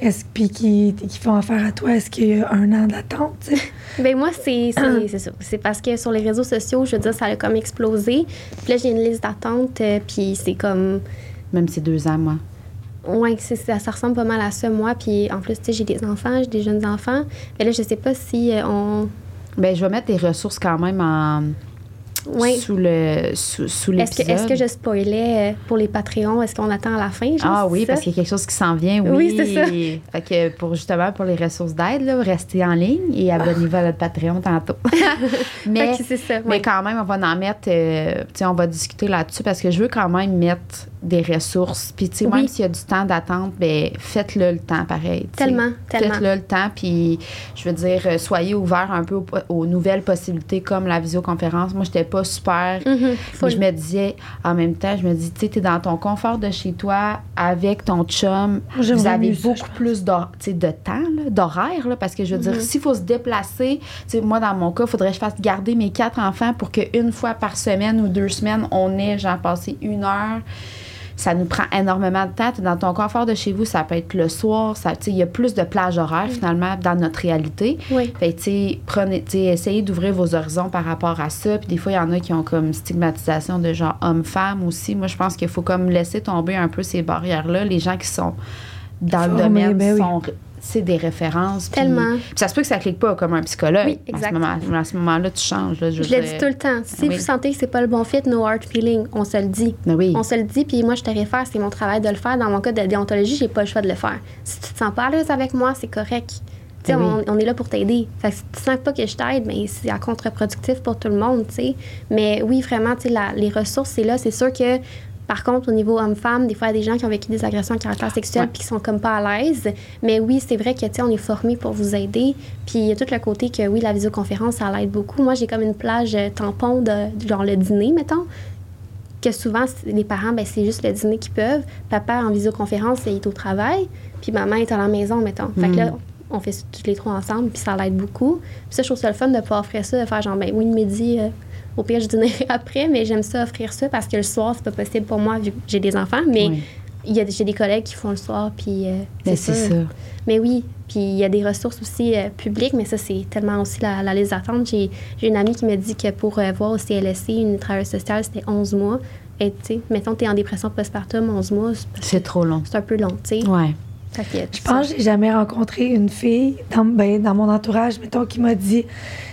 Est-ce puis qui, qui font affaire à toi, est-ce qu'il y a un an d'attente? tu sais? Ben moi, c'est c'est- c'est ça. C'est parce que sur les réseaux sociaux, je veux dire, ça a comme explosé. Puis là, j'ai une liste d'attente, euh, puis c'est comme... Même c'est deux ans, moi. Ça, ça ressemble pas mal à ça, moi. Puis en plus, tu sais, j'ai des enfants, j'ai des jeunes enfants. Mais là, je sais pas si euh, on... Ben, je vais mettre des ressources quand même en. Ouais. Sous le. Sous, sous Est-ce que, l'épisode. est-ce que je spoilais euh, pour les Patreons? Est-ce qu'on attend à la fin? genre, Ah oui, parce qu'il y a quelque chose qui s'en vient, oui. Oui, c'est ça. Fait que pour justement pour les ressources d'aide, restez en ligne et abonnez-vous à notre Patreon tantôt. mais, ça, mais quand même, on va en mettre, euh, on va discuter là-dessus parce que je veux quand même mettre des ressources. Puis, tu sais, Oui. même s'il y a du temps d'attente, ben faites-le le temps pareil. Tellement, tellement. Faites-le le temps, puis je veux dire, euh, soyez ouverts un peu aux, aux nouvelles possibilités comme la visioconférence. Moi, j'étais pas super. Mhm, Mais je me disais, en même temps, je me dis, tu sais, t'es dans ton confort de chez toi avec ton chum. Vous avez ça, beaucoup plus sais, de temps, d'horaire, parce que je veux dire, s'il faut se déplacer, moi, dans mon cas, il faudrait que je fasse garder mes quatre enfants pour qu'une fois par semaine ou deux semaines, on ait, genre, passé une heure. Ça nous prend énormément de temps. Dans ton confort de chez vous, ça peut être le soir. Il y a plus de plage horaire, finalement, dans notre réalité. Oui. Fait que, tu sais, prenez, tu sais, essayez d'ouvrir vos horizons par rapport à ça. Puis des fois, il y en a qui ont comme stigmatisation de genre homme-femme aussi. Moi, je pense qu'il faut comme laisser tomber un peu ces barrières-là. Les gens qui sont dans le Formés, domaine ben oui. Sais, des références. Tellement. Puis ça se peut que ça clique pas comme un psychologue. Oui, À ce exact. À ce moment-là, tu changes. Là, je Je le dis tout le temps. Si Oui. vous sentez que c'est pas le bon fit, no hard feeling, on se le dit. Mais oui. On se le dit, puis moi, je te réfère, c'est mon travail de le faire. Dans mon cas de déontologie, j'ai pas le choix de le faire. Si tu te sens pas à l'aise avec moi, c'est correct. Tu sais, Oui. on, on est là pour t'aider. Fait que si tu sens pas que je t'aide, mais c'est à contre-productif pour tout le monde, tu sais. Mais oui, vraiment, tu sais, la- les ressources, c'est là. C'est sûr que, par contre, au niveau homme-femme, des fois, il y a des gens qui ont vécu des agressions à caractère sexuel Ouais. puis qui sont comme pas à l'aise. Mais oui, c'est vrai que, tu sais, on est formé pour vous aider. Puis il y a tout le côté que, oui, la visioconférence, ça l'aide beaucoup. Moi, j'ai comme une plage euh, tampon de, genre le dîner, mettons que souvent, les parents, ben, c'est juste le dîner qu'ils peuvent. Papa, en visioconférence, il est au travail, puis maman est à la maison, mettons. Fait que là, on fait ça tous les trois ensemble, puis ça l'aide beaucoup. Puis ça, je trouve ça le fun de pouvoir offrir ça, de faire genre, ben oui, le midi, euh, au pire, je dînerai après, mais j'aime ça offrir ça parce que le soir, c'est pas possible pour moi vu que j'ai des enfants, mais Oui. il y a, j'ai des collègues qui font le soir, puis euh, c'est sûr. ça. Mais oui, puis il y a des ressources aussi euh, publiques, mais ça, c'est tellement aussi la, la liste d'attente. J'ai, j'ai une amie qui me dit que pour euh, voir au CLSC, une travailleuse sociale, c'était 11 mois. Et tu sais, mettons, tu es en dépression postpartum, 11 mois, c'est, C'est trop long. c'est un peu long, tu sais. Ouais. Je pense que j'ai jamais rencontré une fille dans, ben, dans mon entourage, mettons, qui m'a dit. Tu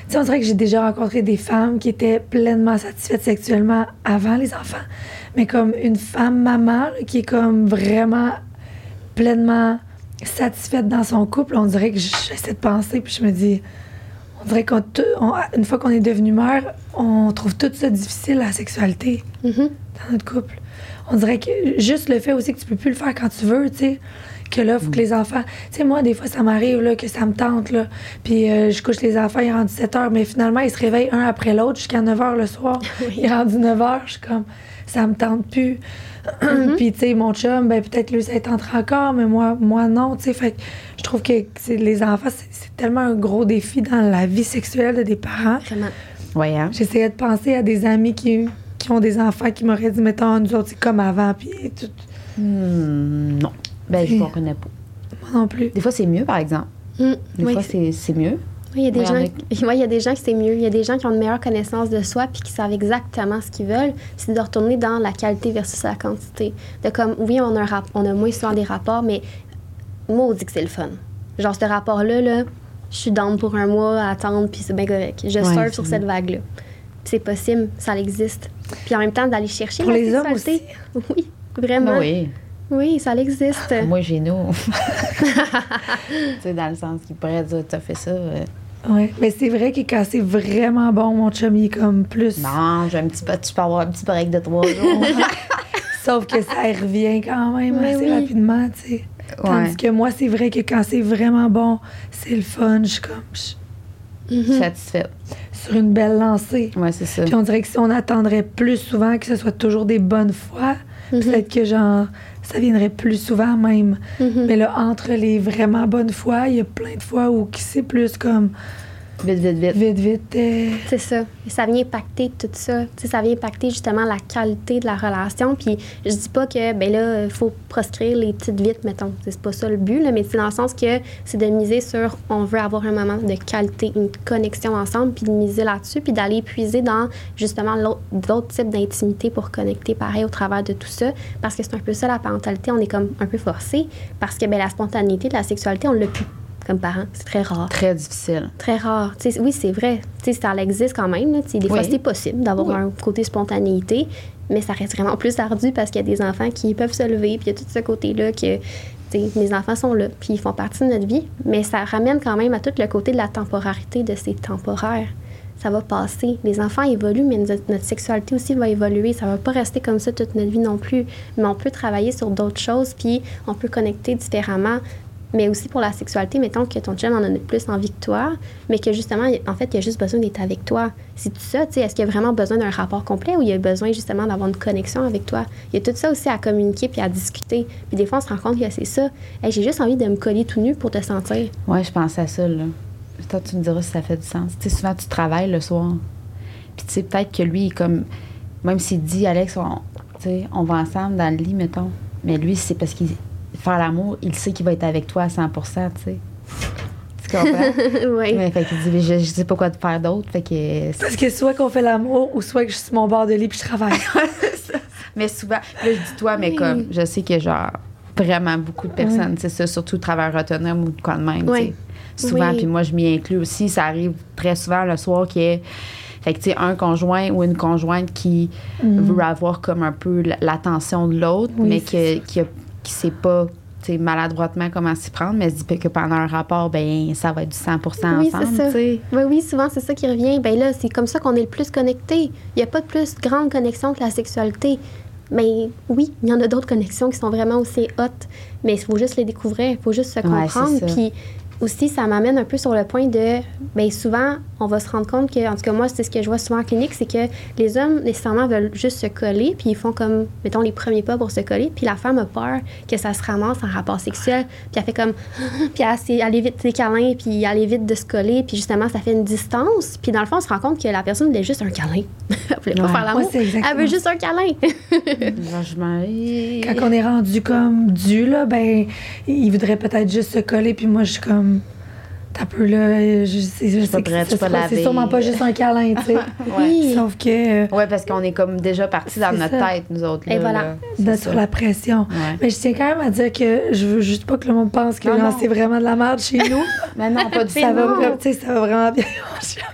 sais, on dirait que j'ai déjà rencontré des femmes qui étaient pleinement satisfaites sexuellement avant les enfants. Mais comme une femme maman là, qui est comme vraiment pleinement satisfaite dans son couple, on dirait que j'essaie de penser, puis je me dis. On dirait qu'une fois qu'on est devenu mère, on trouve tout ça difficile, la sexualité Mhm. dans notre couple. On dirait que juste le fait aussi que tu peux plus le faire quand tu veux, tu sais. Que là, faut que les enfants. Tu sais, moi, des fois, ça m'arrive là, que ça me tente, là. Puis euh, je couche les enfants, il est rendu 7 heures, mais finalement, ils se réveillent un après l'autre jusqu'à 9 heures le soir. Il est rendu 9 heures, je suis comme, ça me tente plus. Puis, tu sais, mon chum, ben peut-être lui, ça lui tenterait encore, mais moi, moi non, tu sais. Fait que je trouve que c'est- les enfants, c'est c'est tellement un gros défi dans la vie sexuelle de des parents. Vraiment. Ouais, hein? J'essayais de penser à des amis qui, qui ont des enfants qui m'auraient dit, mettons, nous autres, c'est comme avant, puis tout. Hmm, non. Ben, je ne connais pas. Moi non plus. Des fois, c'est mieux, par exemple. Mm. Des Oui, fois, c'est- mieux. oui, il y a des Ouais, gens, avec- ouais, il y a des gens qui c'est mieux. Il y a des gens qui ont une meilleure connaissance de soi puis qui savent exactement ce qu'ils veulent. C'est de retourner dans la qualité versus la quantité. De comme, oui, on a, un rap- on a moins souvent des rapports, mais moi, on dit que c'est le fun. Genre, ce rapport-là, là, je suis down pour un mois à attendre, puis c'est bien correct. Je Ouais, surfe sur cette vague-là. C'est possible, ça existe. Puis en même temps, d'aller chercher Pour la les hommes sexualité. Oui, vraiment. Ben Oui, oui. ça existe. Moi, j'ai nous. tu sais, dans le sens qu'il pourrait dire, t'as fait ça. euh, Ouais. Mais c'est vrai que quand c'est vraiment bon, mon chum, il est comme plus. Non, j'ai un petit peu, tu peux avoir un petit break de trois jours. Sauf que ça revient quand même Mais assez oui. rapidement, tu sais. Tandis que moi, c'est vrai que quand c'est vraiment bon, c'est le fun. Je suis comme je suis Mhm. Satisfaite. sur une belle lancée. Ouais, c'est ça. Puis on dirait que si on attendrait plus souvent que ce soit toujours des bonnes fois, peut-être que genre ça viendrait plus souvent même. Mhm. Mais là, entre les vraiment bonnes fois, il y a plein de fois où qui c'est plus comme Vite, vite, vite. vite, vite. euh, C'est ça. Et ça vient impacter tout ça. Ça vient impacter justement la qualité de la relation. Puis je dis pas que, ben là, il faut proscrire les petites vites, mettons. C'est pas ça le but, là, mais c'est dans le sens que c'est de miser sur on veut avoir un moment de qualité, une connexion ensemble, puis de miser là-dessus, puis d'aller puiser dans justement d'autres types d'intimité pour connecter pareil au travers de tout ça. Parce que c'est un peu ça la parentalité, on est comme un peu forcé. Parce que ben, la spontanéité de la sexualité, on l'a plus comme parents. C'est très rare. Très difficile. Très rare. Tu sais, oui, c'est vrai. Tu sais, ça existe quand même. là. Des fois, c'est possible d'avoir Oui. un côté spontanéité, mais ça reste vraiment plus ardu parce qu'il y a des enfants qui peuvent se lever, puis il y a tout ce côté-là que les enfants sont là, puis ils font partie de notre vie, mais ça ramène quand même à tout le côté de la temporarité de ces temporaires. Ça va passer. Les enfants évoluent, mais notre, notre sexualité aussi va évoluer. Ça va pas rester comme ça toute notre vie non plus. Mais on peut travailler sur d'autres choses, puis on peut connecter différemment mais aussi pour la sexualité, mettons que ton chum en a plus envie que toi, mais que justement, en fait, il a juste besoin d'être avec toi. C'est tout ça, tu sais, est-ce qu'il a vraiment besoin d'un rapport complet ou il a besoin justement d'avoir une connexion avec toi? Il y a tout ça aussi à communiquer puis à discuter. Puis des fois, on se rend compte que c'est ça. J'ai juste envie de me coller tout nu pour te sentir. Ouais, je pense à ça, là. Toi, tu me diras si ça fait du sens. Tu sais, souvent, tu travailles le soir. Puis, tu sais, peut-être que lui, comme. Même s'il dit, Alex, on, on va ensemble dans le lit, mettons. Mais lui, c'est parce qu'il. Faire l'amour, il sait qu'il va être avec toi à 100 tu sais. Tu comprends? oui. Mais fait qu'il dit, je, je sais pas quoi te faire d'autre. Fait que. Parce que soit qu'on fait l'amour ou soit que je suis sur mon bord de lit puis je travaille. Mais souvent, là, je dis toi, mais comme, je sais que genre, vraiment beaucoup de personnes, c'est ça, surtout travailleurs autonomes ou de quoi de même. Oui. tu sais. Souvent, Oui. puis moi, je m'y inclus aussi. Ça arrive très souvent le soir qu'il y ait fait que, tu sais, un conjoint ou une conjointe qui veut avoir comme un peu l'attention de l'autre, Oui, mais que, qui, a- qui sait pas, maladroitement comment s'y prendre, mais se dit que pendant un rapport, ben ça va être du 100 Oui, ensemble, ça. Oui, souvent, c'est ça qui revient. Ben là, c'est comme ça qu'on est le plus connecté. Il n'y a pas de plus grande connexion que la sexualité. Mais oui, il y en a d'autres connexions qui sont vraiment aussi hautes. Mais il faut juste les découvrir, il faut juste se comprendre. Puis aussi, ça m'amène un peu sur le point de. Bien, souvent, on va se rendre compte que, en tout cas, moi, c'est ce que je vois souvent en clinique, c'est que les hommes, nécessairement, veulent juste se coller, puis ils font comme, mettons, les premiers pas pour se coller, puis la femme a peur que ça se ramasse en rapport sexuel, puis elle fait comme. puis elle, elle évite les câlins, puis elle évite de se coller, puis justement, ça fait une distance, puis dans le fond, on se rend compte que la personne voulait juste un câlin. elle voulait pas faire l'amour. Elle veut juste un câlin. Quand on est rendu comme dû, là, ben, il voudrait peut-être juste se coller, puis moi, je suis comme. T'as peu, là. Je, sais- je que C'est sûrement pas juste un câlin, tu sais. Oui. Sauf que. Ouais, parce qu'on est comme déjà parti dans notre ça. tête, nous autres. Et là, voilà. là. d'être C'est sur ça. la pression. Ouais. Mais je tiens quand même à dire que je veux juste pas que le monde pense que c'est vraiment de la merde chez nous. Mais non, pas du ça, va ça va vraiment bien.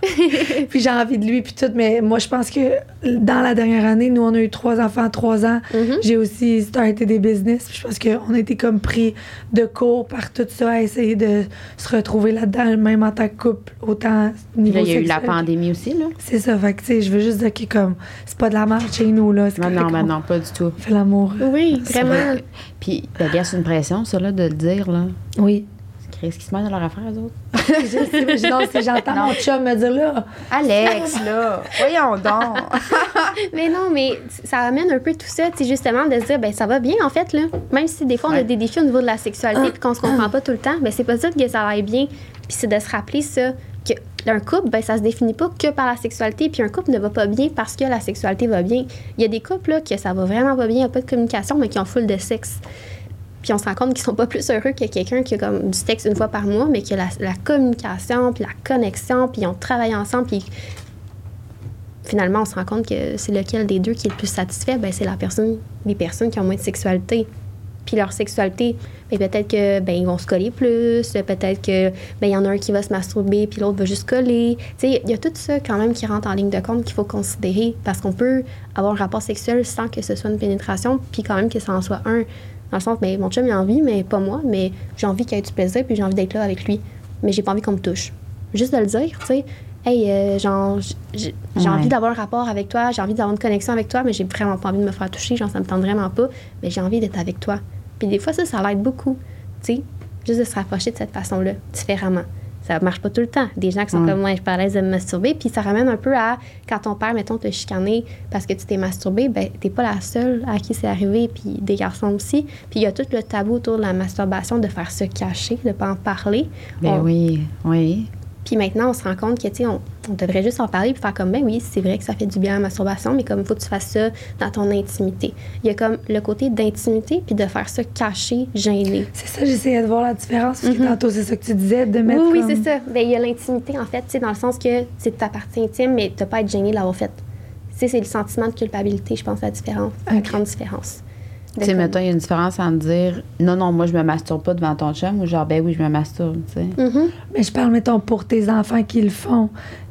puis j'ai envie de lui, puis tout. Mais moi, je pense que dans la dernière année, nous, on a eu trois enfants, trois ans. Mhm. J'ai aussi starté des business. Puis je pense qu'on a été comme pris de court par tout ça, à essayer de se retrouver là-dedans, même en tant que couple, autant niveau là, il y a eu la pandémie aussi, là. C'est ça, fait que, tu sais, je veux juste dire que comme, c'est pas de la merde chez nous, là. Non, on non, pas du tout. fait l'amour. Oui, vraiment. vrai. Puis, ben, gars, c'est une pression, ça, là, de le dire, là. Oui. Qu'est-ce qui se met dans leur affaire, eux autres? non, si j'entends mon chum me dire là, Alex, là! Voyons donc! Mais non, mais ça amène un peu tout ça, tu sais, justement, de se dire, ben ça va bien, en fait, là. Même si des fois, on a Ouais. des défis au niveau de la sexualité puis qu'on se comprend pas tout le temps, ben c'est pas ça que ça aille bien. Puis c'est de se rappeler ça, que un couple, ben ça se définit pas que par la sexualité, puis un couple ne va pas bien parce que la sexualité va bien. Il y a des couples, là, que ça va vraiment pas bien, il n'y a pas de communication, mais qui ont full de sexe. Puis on se rend compte qu'ils sont pas plus heureux que quelqu'un qui a comme du sexe une fois par mois, mais qui a la, la communication, puis la connexion, puis ils ont travaillé ensemble, puis finalement, on se rend compte que c'est lequel des deux qui est le plus satisfait, ben, c'est la personne, les personnes qui ont moins de sexualité. Puis leur sexualité, ben, peut-être que ben, ils vont se coller plus, peut-être que ben, il y en a un qui va se masturber puis l'autre va juste coller. Tu sais, il y a tout ça quand même qui rentre en ligne de compte qu'il faut considérer parce qu'on peut avoir un rapport sexuel sans que ce soit une pénétration, puis quand même que ça en soit un. Dans le sens, ben, mon chum a envie, mais pas moi, mais j'ai envie qu'il ait du plaisir puis j'ai envie d'être là avec lui. Mais j'ai pas envie qu'on me touche. Juste de le dire, tu sais. Hey, euh, genre, j'ai Ouais. envie d'avoir un rapport avec toi, j'ai envie d'avoir une connexion avec toi, mais j'ai vraiment pas envie de me faire toucher, genre, ça me tente vraiment pas, mais j'ai envie d'être avec toi. Puis des fois, ça, ça l'aide beaucoup, tu sais, juste de se rapprocher de cette façon-là, différemment. Ça marche pas tout le temps. Des gens qui sont Ouais. comme moi, je l'aise de me masturber, puis ça ramène un peu à quand ton père, mettons, te chicané parce que tu t'es masturbé, ben t'es pas la seule à qui c'est arrivé, puis des garçons aussi. Puis il y a tout le tabou autour de la masturbation, de faire se cacher, de pas en parler. Ben On- oui, oui. Puis maintenant, on se rend compte que, tu sais, on, on devrait juste en parler puis faire comme, ben oui, c'est vrai que ça fait du bien à la masturbation, mais comme il faut que tu fasses ça dans ton intimité. Il y a comme le côté d'intimité puis de faire ça caché, gêné. c'est ça, j'essayais de voir la différence, parce que tantôt, c'est ça que tu disais, de Oui, mettre. oui, comme- c'est ça. Ben, il y a l'intimité, en fait, tu sais, dans le sens que c'est ta partie intime, mais tu pas à être gêné de l'avoir fait. Tu sais, c'est le sentiment de culpabilité, je pense, la différence, la Ok. grande différence. Tu sais, mettons, il y a une différence entre dire non, non, moi, je me masturbe pas devant ton chum ou genre, ben oui, je me masturbe, tu sais. Mhm. Mais je parle, mettons, pour tes enfants qui le font.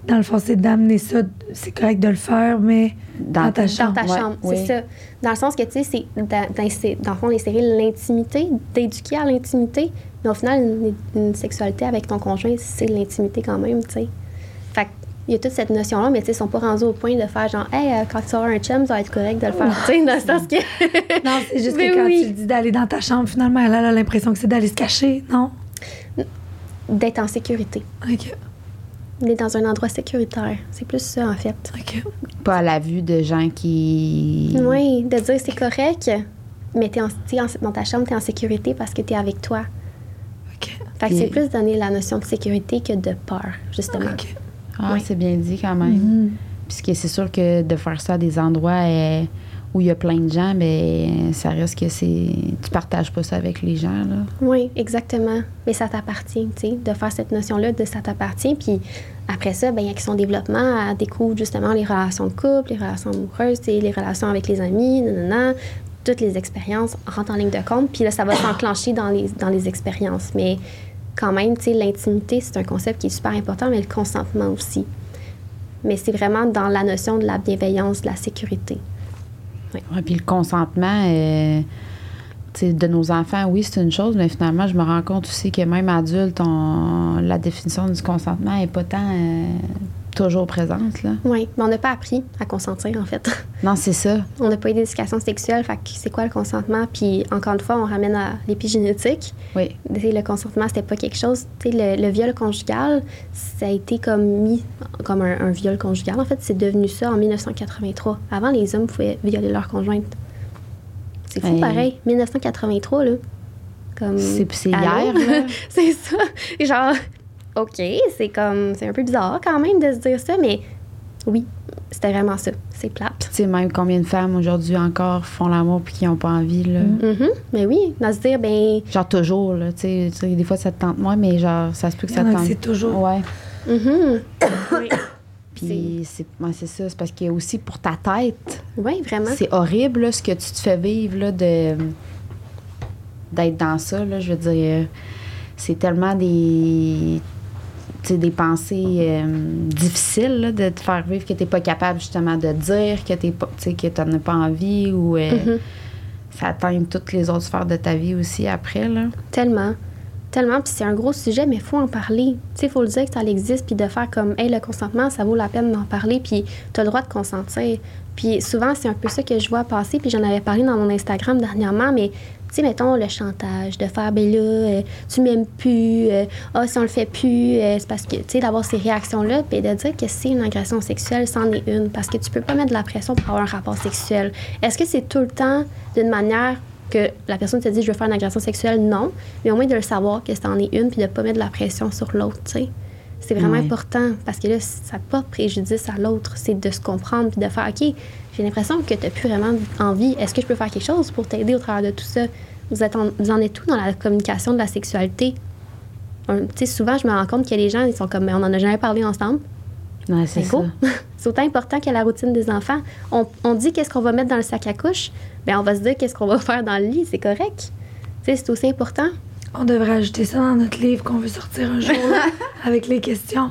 Dans le fond, c'est d'amener ça, c'est correct de le faire, mais dans, ta Dans chambre. ta Ouais, chambre, oui. c'est ça. Dans le sens que, tu sais, c'est dans le fond, d'insérer l'intimité, d'éduquer à l'intimité, mais au final, une, une sexualité avec ton conjoint, c'est l'intimité quand même, tu sais. Il y a toute cette notion-là, mais tu sais, ils sont pas rendus au point de faire genre, hey, euh, quand tu auras un chum, ça va être correct de le faire, tu sais, dans le sens que. Non, c'est juste Mais que quand oui. tu dis d'aller dans ta chambre, finalement, elle a l'impression que c'est d'aller se cacher, non? D'être en sécurité. OK. D'être dans un endroit sécuritaire. C'est plus ça, en fait. OK. Pas à la vue de gens qui. Oui, de dire c'est correct, mais t'es en, t'es en- dans ta chambre, tu es en sécurité parce que tu es avec toi. OK. Fait que c'est plus donner la notion de sécurité que de peur, justement. OK. Ah, Oui. c'est bien dit quand même. Mhm. Puisque c'est sûr que de faire ça à des endroits euh, où il y a plein de gens, ben ça risque que c'est. Tu partages pas ça avec les gens, là. Oui, exactement. Mais ça t'appartient, tu sais, de faire cette notion-là de ça t'appartient. Puis après ça, ben, avec son développement, elle découvre justement les relations de couple, les relations amoureuses, les relations avec les amis, nanana. toutes les expériences rentrent en ligne de compte, puis là, ça va s'enclencher dans les, dans les expériences. Mais quand même, l'intimité, c'est un concept qui est super important, mais le consentement aussi. Mais c'est vraiment dans la notion de la bienveillance, de la sécurité. Ouais, puis le consentement, euh, de nos enfants, oui, c'est une chose, mais finalement, je me rends compte aussi que même adulte, la définition du consentement n'est pas tant euh, toujours présente. Là. Oui, mais on n'a pas appris à consentir, en fait. Non, c'est ça. on n'a pas eu d'éducation sexuelle, fait que c'est quoi le consentement? Puis encore une fois, on ramène à l'épigénétique. Oui. Le consentement, c'était pas quelque chose. Tu sais, le, le viol conjugal, ça a été comme mis comme un, un viol conjugal. En fait, c'est devenu ça en 1983. Avant, les hommes pouvaient violer leur conjointe. C'est fou, Hey. pareil. 1983, là. Comme... C'est hier, là. c'est ça. Et Genre, OK, c'est comme... C'est un peu bizarre quand même de se dire ça, mais oui, c'était vraiment ça. C'est plate. Tu sais, même combien de femmes aujourd'hui encore font l'amour puis qui n'ont pas envie, là? Mhm. Mais oui, dans se dire, ben... Genre toujours, là. Tu sais, des fois, ça te tente moins, mais genre, ça se peut que y ça en te a tente. c'est toujours. Ouais. mhm. oui. Puis c'est ouais, ça. C'est parce que aussi pour ta tête, Oui, vraiment. c'est horrible, là, ce que tu te fais vivre, là, de d'être dans ça, là. Je veux dire, c'est tellement des des pensées euh, difficiles là, de te faire vivre que tu n'es pas capable justement de dire que tu n'en as pas envie ou euh, Mhm. ça atteint toutes les autres sphères de ta vie aussi après. Là. Tellement. Tellement. Puis c'est un gros sujet, mais il faut en parler. Tu sais, il faut le dire que ça existe, puis de faire comme, hey, le consentement, ça vaut la peine d'en parler, puis tu as le droit de consentir. Puis souvent, c'est un peu ça que je vois passer, puis j'en avais parlé dans mon Instagram dernièrement, mais tu sais, mettons le chantage, de faire, ben là, euh, tu m'aimes plus, euh, ah, si on le fait plus, euh, c'est parce que, tu sais, d'avoir ces réactions-là, puis de dire que c'est une agression sexuelle, c'en est une, parce que tu peux pas mettre de la pression pour avoir un rapport sexuel. Est-ce que c'est tout le temps d'une manière que la personne te dit je veux faire une agression sexuelle, non, mais au moins de le savoir que c'en est une, puis de pas mettre de la pression sur l'autre, tu sais. C'est vraiment Ouais. important parce que là, ça pas préjudice à l'autre. C'est de se comprendre puis de faire OK, j'ai l'impression que tu n'as plus vraiment envie. Est-ce que je peux faire quelque chose pour t'aider au travers de tout ça? Vous, êtes en, vous en êtes tout dans la communication de la sexualité? Un- souvent, je me rends compte que les gens, ils sont comme, mais on n'en a jamais parlé ensemble. Ouais, c'est beau. c'est autant important que la routine des enfants. On, on dit qu'est-ce qu'on va mettre dans le sac à couche, bien, on va se dire qu'est-ce qu'on va faire dans le lit. C'est correct. C'est aussi important. On devrait ajouter ça dans notre livre qu'on veut sortir un jour là, avec les questions.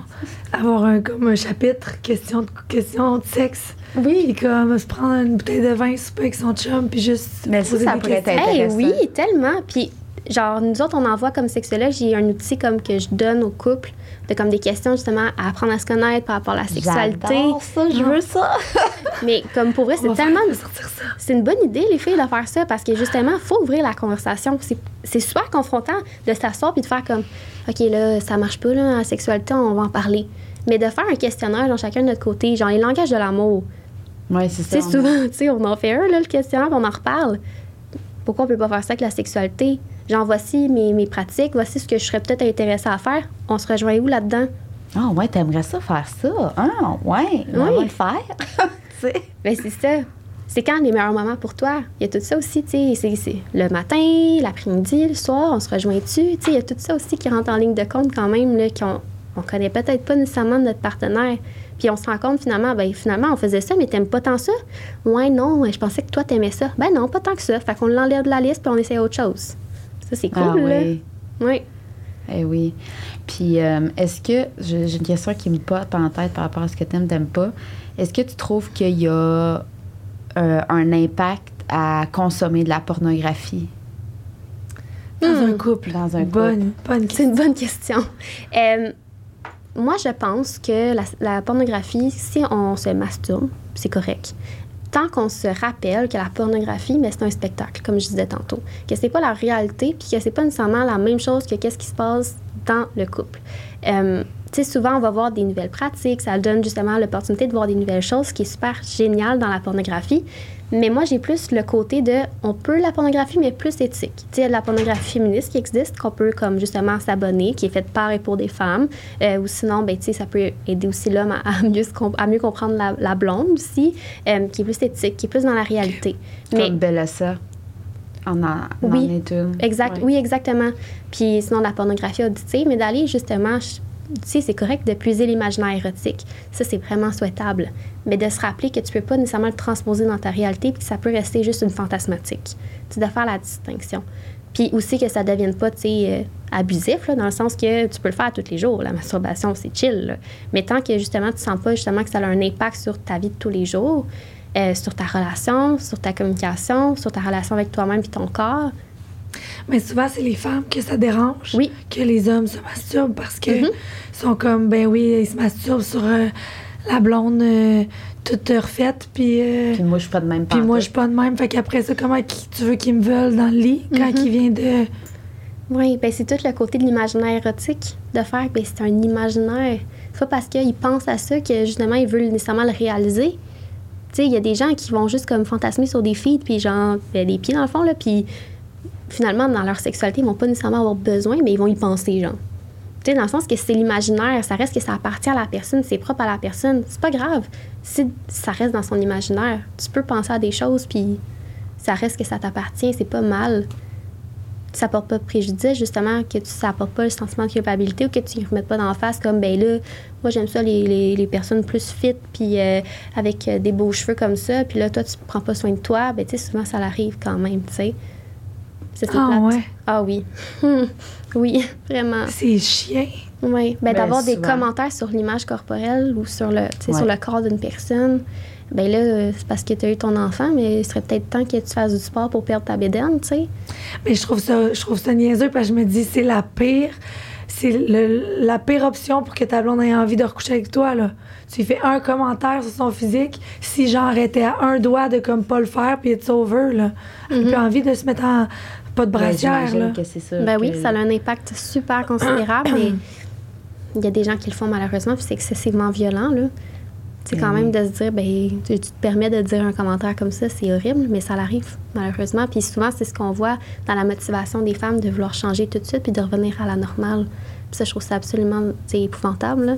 Avoir un, comme un chapitre, questions de, questions de sexe. Puis comme se prendre une bouteille de vin, souper avec son chum, puis juste Mais ça, poser ça des pourrait être. Hey, oui, tellement. Puis, genre, nous autres, on envoie comme sexologue, j'ai un outil comme que je donne aux couples de comme des questions justement à apprendre à se connaître par rapport à la sexualité. Ça, je veux ça. Mais comme pour vrai, c'est tellement. C'est une bonne idée, les filles, de faire ça, parce que justement, il faut ouvrir la conversation. C'est- super confrontant de s'asseoir puis de faire comme OK, là, ça marche pas, là, la sexualité, on va en parler. Mais de faire un questionnaire dans chacun de notre côté, genre les langages de l'amour. Oui, c'est Tu sais, ça. souvent, tu sais, on en fait un, là, le questionnaire, puis on en reparle. Pourquoi on peut pas faire ça avec la sexualité? Genre, voici mes, mes pratiques, voici ce que je serais peut-être intéressée à faire. On se rejoint où là-dedans? Ah, ouais, t'aimerais ça faire ça? Ah, ouais, on Oui. va le faire. tu sais. Ben, c'est ça. C'est quand les meilleurs moments pour toi? Il y a tout ça aussi, tu sais. c'est- le matin, l'après-midi, le soir, on se rejoint dessus. Tu sais, il y a tout ça aussi qui rentre en ligne de compte quand même, là, qu'on on connaît peut-être pas nécessairement notre partenaire. Puis on se rend compte finalement, ben finalement, on faisait ça, mais t'aimes pas tant ça? Ouais, non, je pensais que toi, t'aimais ça. Ben non, pas tant que ça. Fait qu'on l'enlève de la liste puis on essaie autre chose. Ça, c'est cool, ah, là. oui. Oui. Eh oui. Puis, euh, est-ce que, j'ai une question qui me pote en tête par rapport à ce que t'aimes, t'aimes pas. Est-ce que tu trouves qu'il y a euh, un impact à consommer de la pornographie? Dans Hmm. un couple. dans un couple? Bonne, bonne C'est question. une bonne question. Euh, moi, je pense que la, la pornographie, si on se masturbe, c'est correct. Tant qu'on se rappelle que la pornographie, mais c'est un spectacle, comme je disais tantôt, que c'est pas la réalité, puis que c'est pas nécessairement la même chose que qu'est-ce qui se passe dans le couple. Euh, tu sais, souvent, on va voir des nouvelles pratiques, ça donne justement l'opportunité de voir des nouvelles choses, ce qui est super génial dans la pornographie. Mais moi, j'ai plus le côté de, on peut la pornographie, mais plus éthique. Tu sais, il y a de la pornographie féministe qui existe, qu'on peut comme justement s'abonner, qui est faite par et pour des femmes. Euh, ou sinon, ben, tu sais, ça peut aider aussi l'homme à, à mieux, à mieux comprendre la, la blonde aussi, euh, qui est plus éthique, qui est plus dans la réalité. Mais Comme Bellassa. En, en, en Oui. une. Exact, Ouais. oui, exactement. Puis sinon, la pornographie auditive, mais d'aller justement sais, c'est correct de puiser l'imaginaire érotique. Ça, c'est vraiment souhaitable. Mais de se rappeler que tu peux pas nécessairement le transposer dans ta réalité puis que ça peut rester juste une fantasmatique. Tu de faire la distinction. Puis aussi que ça ne devienne pas, tu sais, euh, abusif, là, dans le sens que tu peux le faire tous les jours. La masturbation, c'est chill. Mais tant que justement, tu sens pas justement que ça a un impact sur ta vie de tous les jours, euh, sur ta relation, sur ta communication, sur ta relation avec toi-même et ton corps, Mais souvent, c'est les femmes que ça dérange. Oui. Que les hommes se masturbent parce que Mhm. sont comme, ben oui, ils se masturbent sur euh, la blonde euh, toute refaite. Puis, euh, Puis moi, je suis pas de même puis moi, je suis pas de même. Fait qu'après ça, comment tu veux qu'ils me veulent dans le lit quand Mhm. il vient de. Oui, ben c'est tout le côté de l'imaginaire érotique, de faire, ben c'est un imaginaire. C'est pas parce qu'ils pensent à ça que justement ils veulent nécessairement le réaliser. Tu sais, il y a des gens qui vont juste comme fantasmer sur des filles, puis genre, ben, des pieds dans le fond, là, puis finalement, dans leur sexualité, ils vont pas nécessairement avoir besoin, mais ils vont y penser, genre. Tu sais, dans le sens que c'est l'imaginaire, ça reste que ça appartient à la personne, c'est propre à la personne. C'est pas grave si ça reste dans son imaginaire. Tu peux penser à des choses, puis ça reste que ça t'appartient, c'est pas mal ça porte pas de préjudice, justement, que tu, ça apporte pas le sentiment de culpabilité ou que tu ne remettes pas d'en face comme, ben là, moi j'aime ça les, les, personnes plus fit, puis euh, avec euh, des beaux cheveux comme ça, puis là, toi, tu prends pas soin de toi, ben tu sais, souvent ça l'arrive quand même, tu sais. C'est c'est Ah plate. ouais. Ah oui. Hum. oui, vraiment. C'est chien. Oui. Ben, Ben, d'avoir des commentaires sur l'image corporelle ou sur le, Ouais. sur le corps d'une personne, ben là, c'est parce que tu as eu ton enfant, mais il serait peut-être temps que tu fasses du sport pour perdre ta bédaine, tu sais. Mais je trouve ça, je trouve ça niaiseux parce que je me dis, c'est la pire. C'est le- la pire option pour que ta blonde ait envie de recoucher avec toi, là. Tu lui fais un commentaire sur son physique. Si genre était à un doigt de comme pas le faire, puis it's over, là. Elle a plus envie de se mettre en pas de Ben, brassière, j'imagine là. que c'est ça. Ben oui, ça a un impact super considérable, mais il y a des gens qui le font malheureusement, puis c'est excessivement violent, là. C'est quand Ben même de se dire, ben, tu, tu te permets de dire un commentaire comme ça, c'est horrible, mais ça l'arrive, malheureusement. Puis souvent, c'est ce qu'on voit dans la motivation des femmes de vouloir changer tout de suite puis de revenir à la normale. Puis ça, je trouve ça absolument épouvantable, là.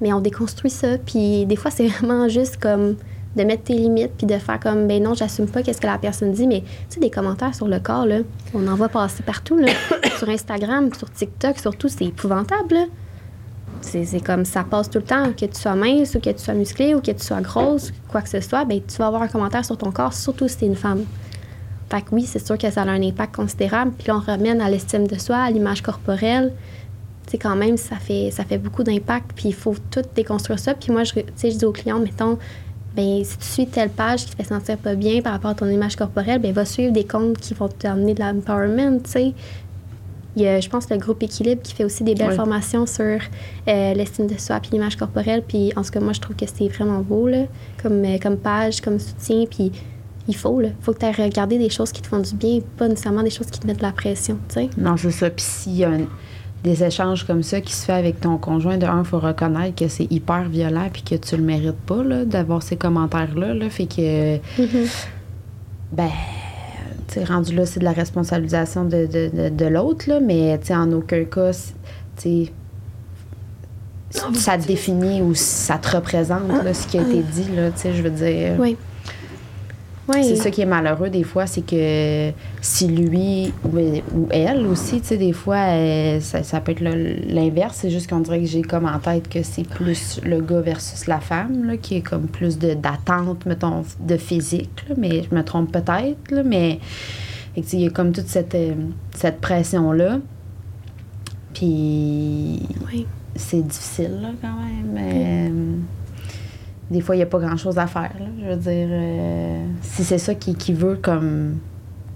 Mais on déconstruit ça, puis des fois, c'est vraiment juste comme de mettre tes limites puis de faire comme, ben non, j'assume pas qu'est-ce que la personne dit, mais tu sais, des commentaires sur le corps, là, on en voit passer partout, là. sur Instagram, sur TikTok, surtout, c'est épouvantable, là. C'est c'est comme ça passe tout le temps, que tu sois mince ou que tu sois musclé ou que tu sois grosse, quoi que ce soit, ben tu vas avoir un commentaire sur ton corps, surtout si t'es une femme. Fait que oui, c'est sûr que ça a un impact considérable. Puis on ramène à l'estime de soi, à l'image corporelle. Sais, quand même, ça fait, ça fait beaucoup d'impact. Puis il faut tout déconstruire ça. Puis moi, je, je dis aux clients, mettons, ben si tu suis telle page qui te fait sentir pas bien par rapport à ton image corporelle, ben va suivre des comptes qui vont t'amener de l'empowerment, tu sais. Il y a, je pense, le groupe Équilibre qui fait aussi des belles Ouais. formations sur euh, l'estime de soi puis l'image corporelle. Puis en ce cas, moi, je trouve que c'est vraiment beau, là, comme, euh, comme page, comme soutien. Puis il faut, là. faut que tu ailles regarder des choses qui te font du bien, pas nécessairement des choses qui te mettent de la pression, tu sais. Non, c'est ça. Puis s'il y a un- des échanges comme ça qui se fait avec ton conjoint, de un, il faut reconnaître que c'est hyper violent puis que tu le mérites pas, là, d'avoir ces commentaires-là. Là. Fait que, ben, tu rendu là, c'est de la responsabilisation de, de, de, de l'autre, là, mais, tu en aucun cas, tu ça te définit ou ça te représente, là, ce qui a été dit, là, tu sais, je veux dire. Oui. Oui. C'est ça qui est malheureux des fois, c'est que si lui ou, ou elle aussi, tu sais, des fois, euh, ça, ça peut être l'inverse. C'est juste qu'on dirait que j'ai comme en tête que c'est plus le gars versus la femme, là, qui est comme plus de- d'attente, mettons, de physique. là, mais je me trompe peut-être, là, mais il y a comme toute cette, euh, cette pression-là. Puis Oui. c'est difficile, là, quand même. Euh, des fois, il n'y a pas grand-chose à faire. Là. Je veux dire, euh, si c'est ça qu'il qui veut comme,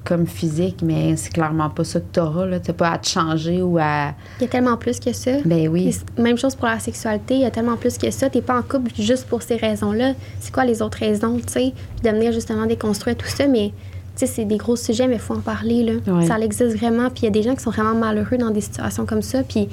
comme physique, mais c'est clairement pas ça que tu auras. Tu n'as pas à te changer ou à. Il y a tellement plus que ça. Ben oui. Même chose pour la sexualité, il y a tellement plus que ça. T'es pas en couple juste pour ces raisons-là. C'est quoi les autres raisons, tu sais? Puis de venir justement déconstruire tout ça, mais tu sais, c'est des gros sujets, mais il faut en parler, là. Ouais. Ça existe vraiment, puis il y a des gens qui sont vraiment malheureux dans des situations comme ça, puis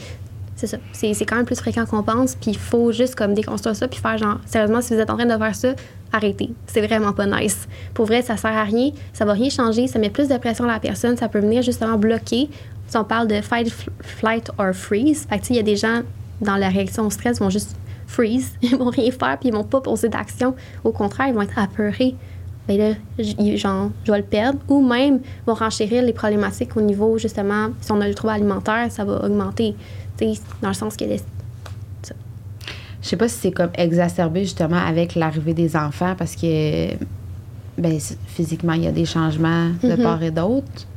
c'est ça. C'est quand même plus fréquent qu'on pense, puis il faut juste comme déconstruire ça, puis faire genre, sérieusement, si vous êtes en train de faire ça, arrêtez. C'est vraiment pas nice. Pour vrai, ça sert à rien, ça va rien changer, ça met plus de pression à la personne, ça peut venir justement bloquer. Si on parle de fight, flight or freeze, fait que il y a des gens dans la réaction au stress vont juste freeze, ils vont rien faire, puis ils vont pas poser d'action. Au contraire, ils vont être apeurés. Ben là, genre, je vais le perdre. Ou même, vont renchérir les problématiques au niveau, justement, si on a le trouble alimentaire, ça va augmenter. Tu sais, dans le sens que les- Je sais pas si c'est comme exacerbé justement avec l'arrivée des enfants parce que ben, physiquement, il y a des changements de Mhm. part et d'autre.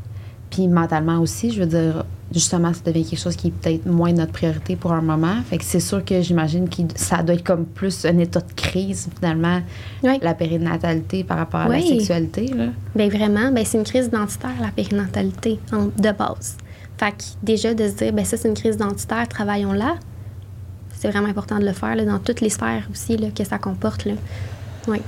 Puis mentalement aussi, je veux dire, justement, ça devient quelque chose qui est peut-être moins notre priorité pour un moment. Fait que c'est sûr que j'imagine que ça doit être comme plus un état de crise, finalement, Oui. la périnatalité par rapport à la sexualité. Là. Bien vraiment, ben, c'est une crise identitaire, la périnatalité, de base. Fait que déjà, de se dire, ben ça, c'est une crise identitaire, travaillons-la, c'est vraiment important de le faire là, dans toutes les sphères aussi là, que ça comporte. Là. Oui.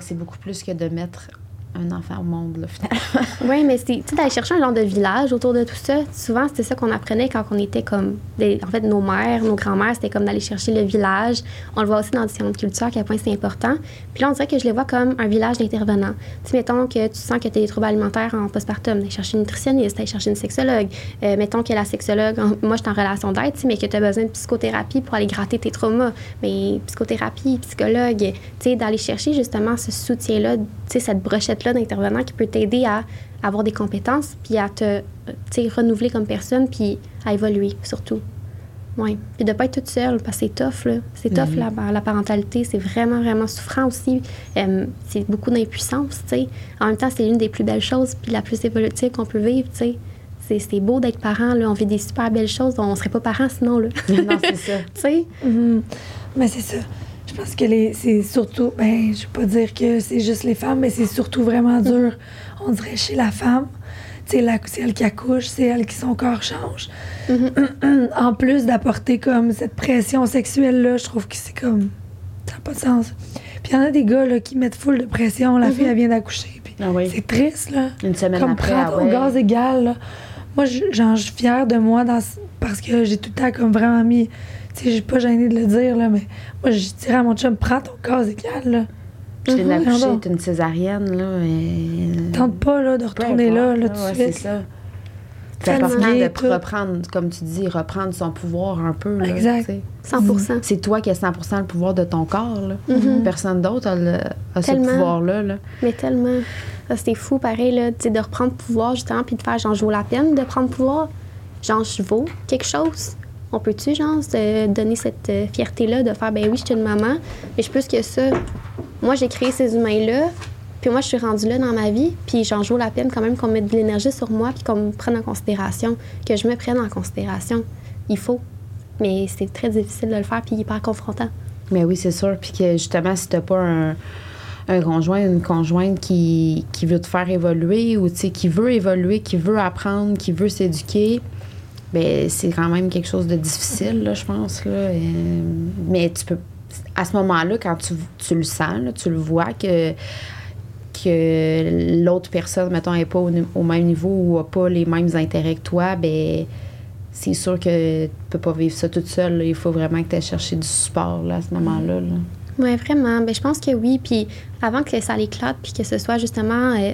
C'est beaucoup plus que de mettre un enfant au monde, là, finalement. Oui, mais c'est tu d'aller chercher un genre de village autour de tout ça. Souvent, c'était ça qu'on apprenait quand on était comme. en fait, nos mères, nos grands-mères, c'était comme d'aller chercher le village. On le voit aussi dans différentes cultures, à quel point c'est important. Puis là, on dirait que je les vois comme un village d'intervenants. Tu mettons que tu sens que tu as des troubles alimentaires en postpartum, d'aller chercher une nutritionniste, d'aller chercher une sexologue. Euh, mettons que la sexologue, moi, je suis en relation d'aide, mais que tu as besoin de psychothérapie pour aller gratter tes traumas. Mais psychothérapie, psychologue, tu sais, d'aller chercher justement ce soutien-là, tu sais, cette d'intervenants qui peut t'aider à avoir des compétences, puis à te, renouveler comme personne, puis à évoluer surtout. Oui. Puis de pas être toute seule, parce que c'est tough, là. C'est tough, la, la parentalité. C'est vraiment, vraiment souffrant aussi. Euh, c'est beaucoup d'impuissance, tu sais. En même temps, c'est l'une des plus belles choses, puis la plus évolutive qu'on peut vivre, tu sais. C'est, c'est beau d'être parent, là. On vit des super belles choses. On serait pas parents sinon, là. non, c'est ça. tu sais? Mhm. Mais c'est ça. Je pense que les, c'est surtout, ben, je vais pas dire que c'est juste les femmes, mais c'est surtout vraiment dur, on dirait, chez la femme. C'est elle qui accouche, c'est elle qui son corps change. en plus d'apporter comme cette pression sexuelle-là, je trouve que c'est comme. Ça n'a pas de sens. Puis il y en a des gars là, qui mettent full de pression. La fille, elle vient d'accoucher. Puis Ah oui. c'est triste, là. Une semaine Comme après, prends ah ouais. gaz égal, là. Moi, je- genre, je suis fière de moi dans, ce- parce que j'ai tout le temps comme vraiment mis. Je suis pas gênée de le dire, là, mais moi, je dirais à mon chum, prends ton gaz égal, là. Mhm. accouchée, Pardon. c'est une césarienne, là. Et... Tente pas, là, de retourner là, là, tout ouais, de c'est suite. ça. C'est important de tout. reprendre, comme tu dis, reprendre son pouvoir un peu. Là, Exact. tu sais. 100% C'est toi qui as 100% le pouvoir de ton corps. Là. Mhm. Personne d'autre a, le- a ce pouvoir-là. Là. Mais tellement. Ça, C'était fou, pareil, là, de reprendre pouvoir, justement, puis de faire, genre, je vaux la peine de prendre pouvoir. Genre, je vaux quelque chose. On peut-tu, genre, se donner cette euh, fierté-là de faire, ben oui, je suis une maman, mais je suis que ça. Moi, j'ai créé ces humains-là, puis moi, je suis rendue là dans ma vie, puis j'en joue la peine quand même qu'on mette de l'énergie sur moi, puis qu'on me prenne en considération, que je me prenne en considération. Il faut. Mais c'est très difficile de le faire, puis hyper confrontant. Mais oui, c'est sûr. Puis que justement, si t'as pas un, un conjoint, une conjointe qui, qui veut te faire évoluer ou qui veut évoluer, qui veut apprendre, qui veut s'éduquer, ben c'est quand même quelque chose de difficile, là, je pense. Là. Et- mais tu peux. À ce moment-là, quand tu, tu le sens, là, tu le vois que que l'autre personne, mettons, n'est pas au, même niveau ou n'a pas les mêmes intérêts que toi, ben c'est sûr que tu peux pas vivre ça toute seule. Il faut vraiment que tu ailles chercher du support là, à ce moment-là. là. Oui, vraiment. Ben, je pense que oui. Puis avant que ça l'éclate, puis que ce soit justement euh,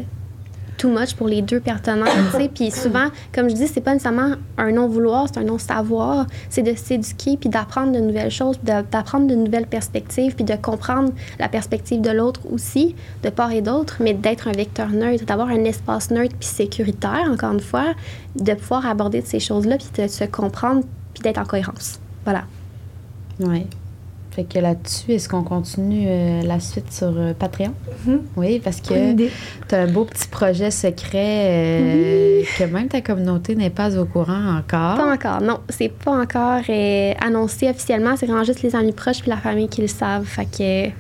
too much pour les deux partenaires, tu. Puis souvent, comme je dis, c'est pas nécessairement un non-vouloir, c'est un non-savoir. C'est de s'éduquer, puis d'apprendre de nouvelles choses, d'apprendre de nouvelles perspectives, puis de comprendre la perspective de l'autre aussi, de part et d'autre, mais d'être un vecteur neutre, d'avoir un espace neutre puis sécuritaire, encore une fois, de pouvoir aborder de ces choses-là, puis de se comprendre, puis d'être en cohérence. Voilà. Oui. Fait que là-dessus, est-ce qu'on continue euh, la suite sur euh, Patreon? Mhm. Oui, parce que tu as un beau petit projet secret euh, que même ta communauté n'est pas au courant encore. Pas encore, non. C'est pas encore euh, annoncé officiellement. C'est vraiment juste les amis proches puis la famille qui le savent. Fait que.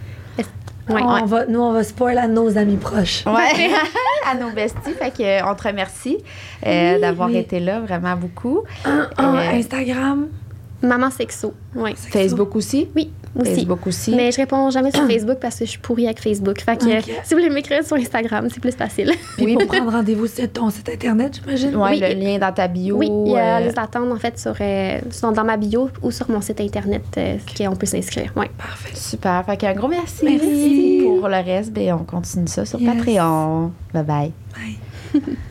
Ouais. On va, nous, on va spoil à nos amis proches. Ouais, à nos besties. Fait que, on te remercie euh, d'avoir oui. été là vraiment beaucoup. Euh, Instagram, Maman sexo. Oui. sexo. Facebook aussi? Oui, aussi. Facebook aussi. Mais je réponds jamais sur Facebook parce que je suis pourrie avec Facebook. Fait que si vous voulez m'écrire sur Instagram, c'est plus facile. Puis Oui. pour prendre rendez-vous sur ton site internet, j'imagine? Ouais, oui. le lien dans ta bio. oui, il y a euh, les attentes en fait sur, euh, sont dans ma bio ou sur mon site internet euh, qu'on peut s'inscrire. Ouais. Parfait. Super. Fait qu'un gros merci. Merci. Pour le reste, ben, on continue ça sur Yes. Patreon. Bye bye. Bye.